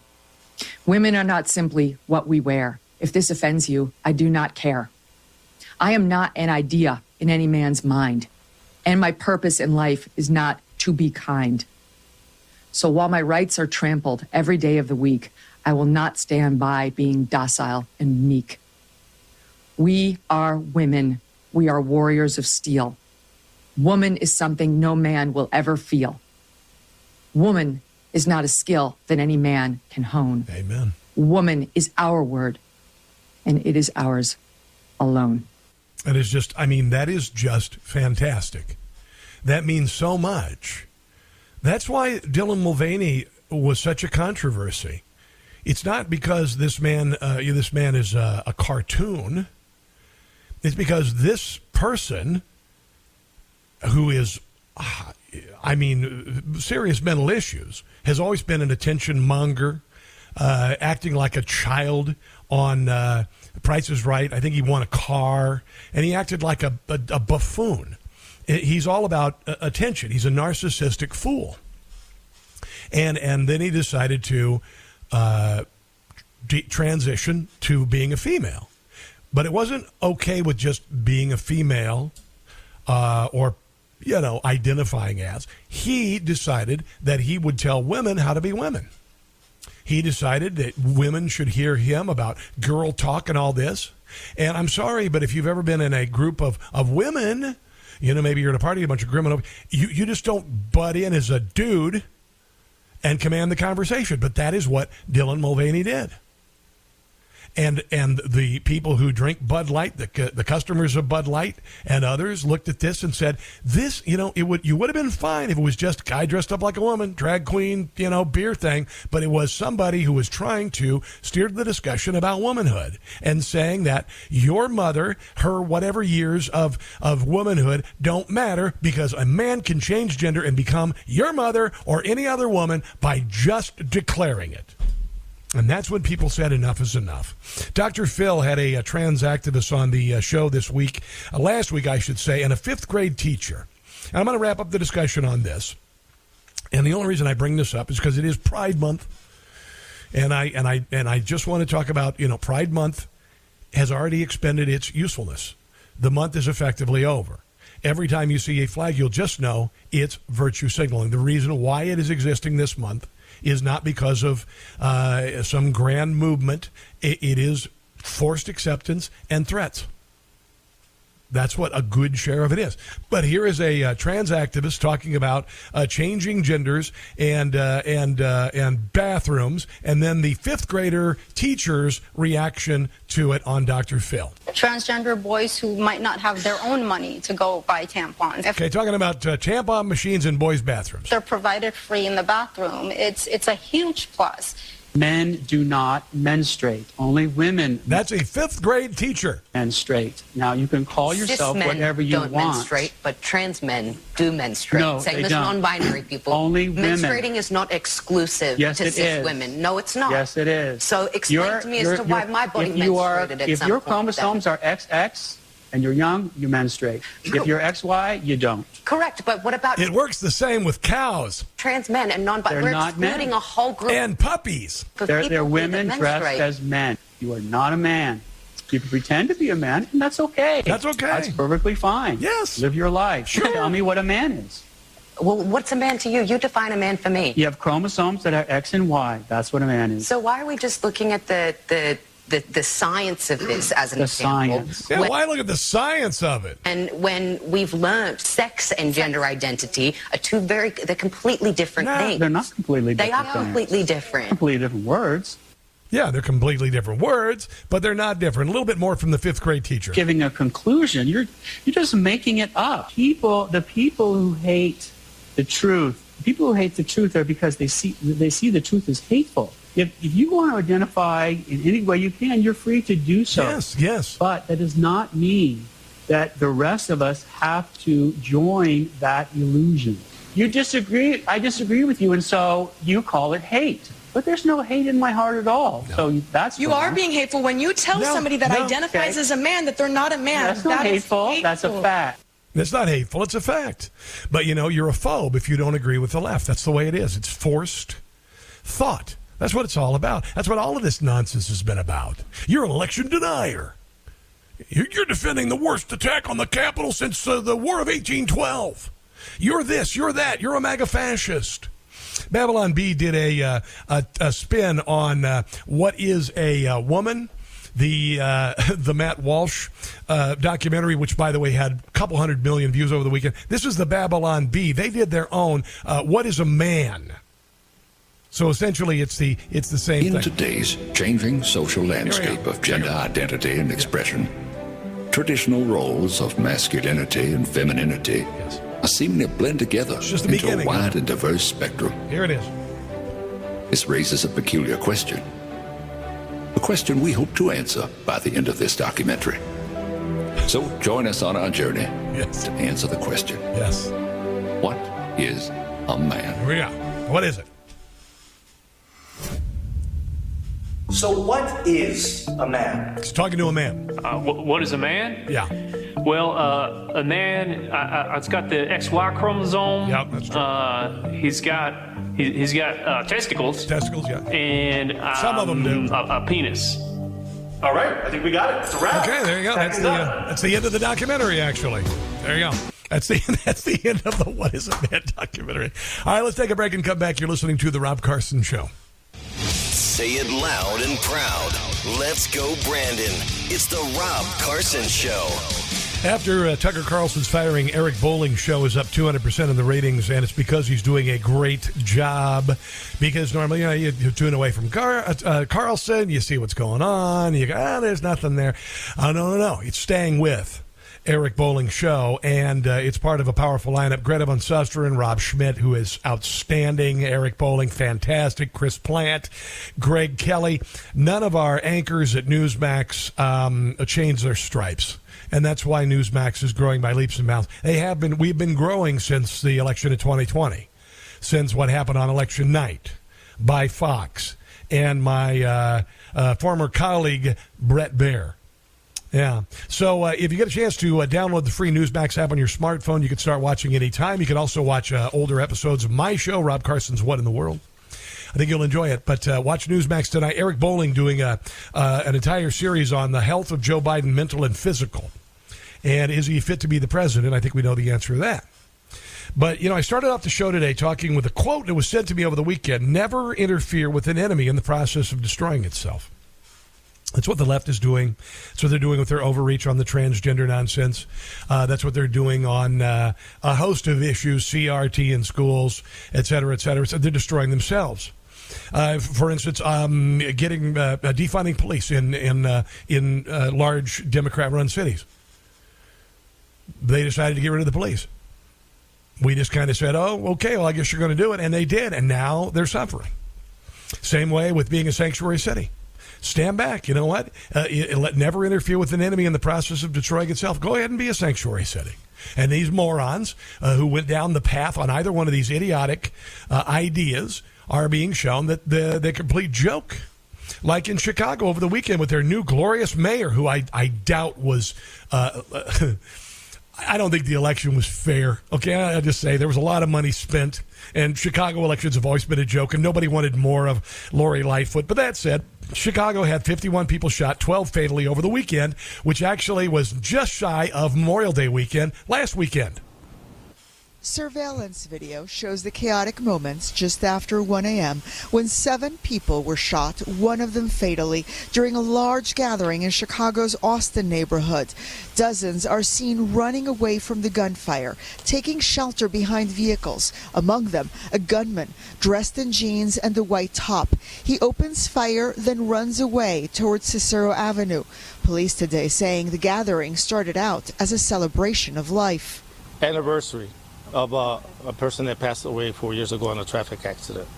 Women are not simply what we wear. If this offends you, I do not care. I am not an idea in any man's mind, and my purpose in life is not to be kind. So while my rights are trampled every day of the week, I will not stand by being docile and meek. We are women. We are warriors of steel. Woman is something no man will ever feel. Woman is not a skill that any man can hone. Amen. Woman is our word, and it is ours alone. That is just, I mean, that is just fantastic. That means so much. That's why Dylan Mulvaney was such a controversy. It's not because this man, uh, this man is a, a cartoon. It's because this person who is, I mean, serious mental issues, has always been an attention monger, uh, acting like a child on uh, Price is Right. I think he won a car, and he acted like a, a, a buffoon. He's all about uh, attention. He's a narcissistic fool. And, and then he decided to uh, transition to being a female. But it wasn't okay with just being a female uh, or, you know, identifying as. He decided that he would tell women how to be women. He decided that women should hear him about girl talk and all this. And I'm sorry, but if you've ever been in a group of, of women, you know, maybe you're at a party, a bunch of criminals, you, you just don't butt in as a dude and command the conversation. But that is what Dylan Mulvaney did and and the people who drink Bud Light, the the customers of Bud Light and others looked at this and said, "This, you know, it would you would have been fine if it was just guy dressed up like a woman, drag queen, you know, beer thing, but it was somebody who was trying to steer the discussion about womanhood and saying that your mother, her whatever years of of womanhood don't matter because a man can change gender and become your mother or any other woman by just declaring it." And that's when people said enough is enough. Dr. Phil had a, a trans activist on the uh, show this week, uh, last week, I should say, and a fifth grade teacher. And I'm going to wrap up the discussion on this. And the only reason I bring this up is because it is Pride Month. And I, and, I, and I just want to talk about, you know, Pride Month has already expended its usefulness. The month is effectively over. Every time you see a flag, you'll just know it's virtue signaling. The reason why it is existing this month is not because of uh, some grand movement. It, it is forced acceptance and threats. That's what a good share of it is. But here is a uh, trans activist talking about uh, changing genders and uh, and uh, and bathrooms, and then the fifth grader teacher's reaction to it on Dr. Phil. Transgender boys who might not have their own money to go buy tampons. Okay, talking about uh, tampon machines in boys' bathrooms. They're provided free in the bathroom. It's it's a huge plus. Men do not menstruate. Only women. That's a fifth grade teacher. Menstruate. Now you can call yourself Cis whatever you don't want. menstruate, but trans men do menstruate. No, Same they as don't. non-binary people. Only women. Menstruating is not exclusive Yes, to it cis is. women. No, it's not. Yes, it is. So explain Your- to me as to why my body if you are, menstruated at If some your point then. chromosomes are XX and you're young, you menstruate. If you're XY, you don't. Correct, but what about It works the same with cows trans men and non-binary? They're We're not men. excluding a whole group and puppies. of They're, people they're who women dressed menstruate. as men. You are not a man. You can pretend to be a man, and that's okay. That's okay. That's perfectly fine. Yes. Live your life. Sure. Tell me what a man is. Well, what's a man to you? You define a man for me. You have chromosomes that are X and Y. That's what a man is. So why are we just looking at the the the, the science of this as an The example? science. Yeah, When- why look at the science of it? And when we've learned sex and gender identity are two very they're completely different No, things. they're not completely different. They are things. completely different. Completely different words. Yeah, they're completely different words, but they're not different. A little bit more from the fifth grade teacher. Giving a conclusion, you're you're just making it up. People, the people who hate the truth, people who hate the truth are because they see they see the truth as hateful. If, if you want to identify in any way you can, you're free to do so. Yes, yes. But that does not mean that the rest of us have to join that illusion. You disagree, I disagree with you, and so you call it hate. But there's no hate in my heart at all. So that's You wrong. are being hateful when you tell No, somebody that no, identifies okay. as a man that they're not a man. That's not That is hateful. That's a fact. It's not hateful, it's a fact. But you know, you're a phobe if you don't agree with the left. That's the way it is. It's forced thought. That's what it's all about. That's what all of this nonsense has been about. You're an election denier. You're defending the worst attack on the Capitol since uh, the War of 1812. You're this, you're that, you're a MAGA fascist. Babylon Bee did a, uh, a, a spin on uh, what is a uh, woman. The uh, the Matt Walsh uh, documentary, which by the way had a couple hundred million views over the weekend. This is the Babylon Bee. They did their own. Uh, what is a man? So essentially, it's the it's the same In thing. today's changing social landscape of gender identity and expression, traditional roles of masculinity and femininity are seeming to blend together into a wide and diverse spectrum. Here it is. This raises a peculiar question. A question we hope to answer by the end of this documentary. So join us on our journey yes. to answer the question. Yes. What is a man? Here we go. What is it? So, what is a man? He's talking to a man. Uh, wh- what is a man? Yeah. Well, uh, a man, uh, uh, it's got the XY chromosome. Yep, that's true. Uh, he's got he, he's got uh, testicles. Testicles, yeah. And um, Some of them do. A, a penis. All right, I think we got it. It's a wrap. Okay, there you go. That's the uh, that's the end of the documentary. Actually, there you go. That's the that's the end of the What Is a Man documentary. All right, let's take a break and come back. You're listening to the Rob Carson Show. Say it loud and proud. Let's go, Brandon. It's the Rob Carson Show. After uh, Tucker Carlson's firing, Eric Bolling's show is up 200% in the ratings, and it's because he's doing a great job. Because normally, you know, you, tune away from uh, uh, Carlson, you see what's going on, you go, ah, there's nothing there. Oh, no, no, no. It's staying with Eric Bolling show, and uh, it's part of a powerful lineup. Greta Van Susteren, Rob Schmitt, who is outstanding, Eric Bolling, fantastic, Chris Plante, Greg Kelly. None of our anchors at Newsmax um, changed their stripes and that's why Newsmax is growing by leaps and bounds. They have been. We've been growing since the election of 2020, since what happened on election night by Fox and my uh, uh, former colleague Bret Baier. Yeah. So uh, if you get a chance to uh, download the free Newsmax app on your smartphone, you can start watching anytime. You can also watch uh, older episodes of my show, Rob Carson's What in the World. I think you'll enjoy it. But uh, watch Newsmax tonight. Eric Bolling doing a, uh, an entire series on the health of Joe Biden, mental and physical. And is he fit to be the president? I think we know the answer to that. But, you know, I started off the show today talking with a quote that was said to me over the weekend never interfere with an enemy in the process of destroying itself. That's what the left is doing. That's what they're doing with their overreach on the transgender nonsense. Uh, that's what they're doing on uh, a host of issues, CRT in schools, et cetera, et cetera. So they're destroying themselves. Uh, for instance, um, getting uh, defunding police in in uh, in uh, large Democrat-run cities. They decided to get rid of the police. We just kind of said, "Oh, okay, well, I guess you're going to do it," and they did, and now they're suffering. Same way with being a sanctuary city. Stand back. You know what? Uh, let never interfere with an enemy in the process of destroying itself. Go ahead and be a sanctuary city. And these morons uh, who went down the path on either one of these idiotic uh, ideas are being shown that the, the complete joke. Like in Chicago over the weekend with their new glorious mayor, who I, I doubt was. I don't think the election was fair. Okay, I just say there was a lot of money spent, and Chicago elections have always been a joke, and nobody wanted more of Lori Lightfoot. But that said, Chicago had 51 people shot, 12 fatally over the weekend, which actually was just shy of Memorial Day weekend last weekend. Surveillance video shows the chaotic moments just after 1 a.m. when seven people were shot, one of them fatally, during a large gathering in Chicago's Austin neighborhood. Dozens are seen running away from the gunfire, taking shelter behind vehicles, among them a gunman dressed in jeans and a white top. He opens fire, then runs away towards Cicero Avenue. Police today saying the gathering started out as a celebration of life. Anniversary of a person that passed away four years ago in a traffic accident.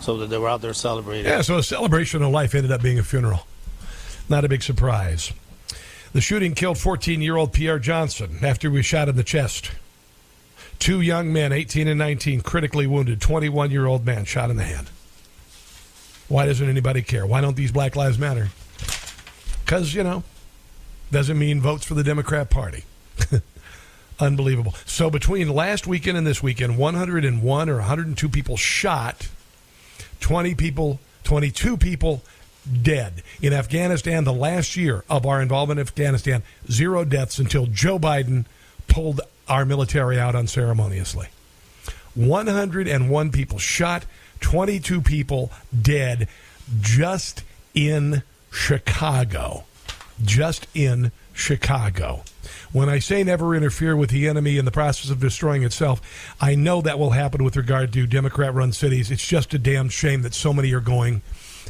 So that they were out there celebrating. Yeah, so a celebration of life ended up being a funeral. Not a big surprise. The shooting killed 14 year old Pierre Johnson after he was shot in the chest. Two young men, 18 and 19, critically wounded. 21 year old man shot in the hand. Why doesn't anybody care? Why don't these Black Lives Matter? Because, you know, doesn't mean votes for the Democrat Party. Unbelievable. So between last weekend and this weekend, 101 or 102 people shot, 20 people, 22 people dead. In Afghanistan, the last year of our involvement in Afghanistan, zero deaths until Joe Biden pulled our military out unceremoniously. 101 people shot, 22 people dead just in Chicago. Just in Chicago. When I say never interfere with the enemy in the process of destroying itself, I know that will happen with regard to Democrat run cities. It's just a damn shame that so many are going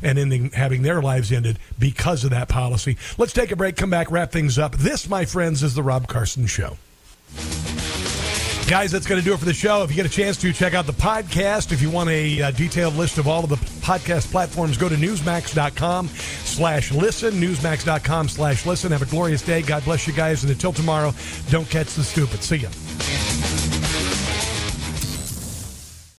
and ending having their lives ended because of that policy. Let's take a break, come back, wrap things up. This, my friends, is the Rob Carson Show. Guys, that's going to do it for the show. If you get a chance to check out the podcast, if you want a uh, detailed list of all of the podcast platforms, go to newsmax.com slash listen, newsmax.com slash listen. Have a glorious day. God bless you guys. And until tomorrow, don't catch the stupid. See ya.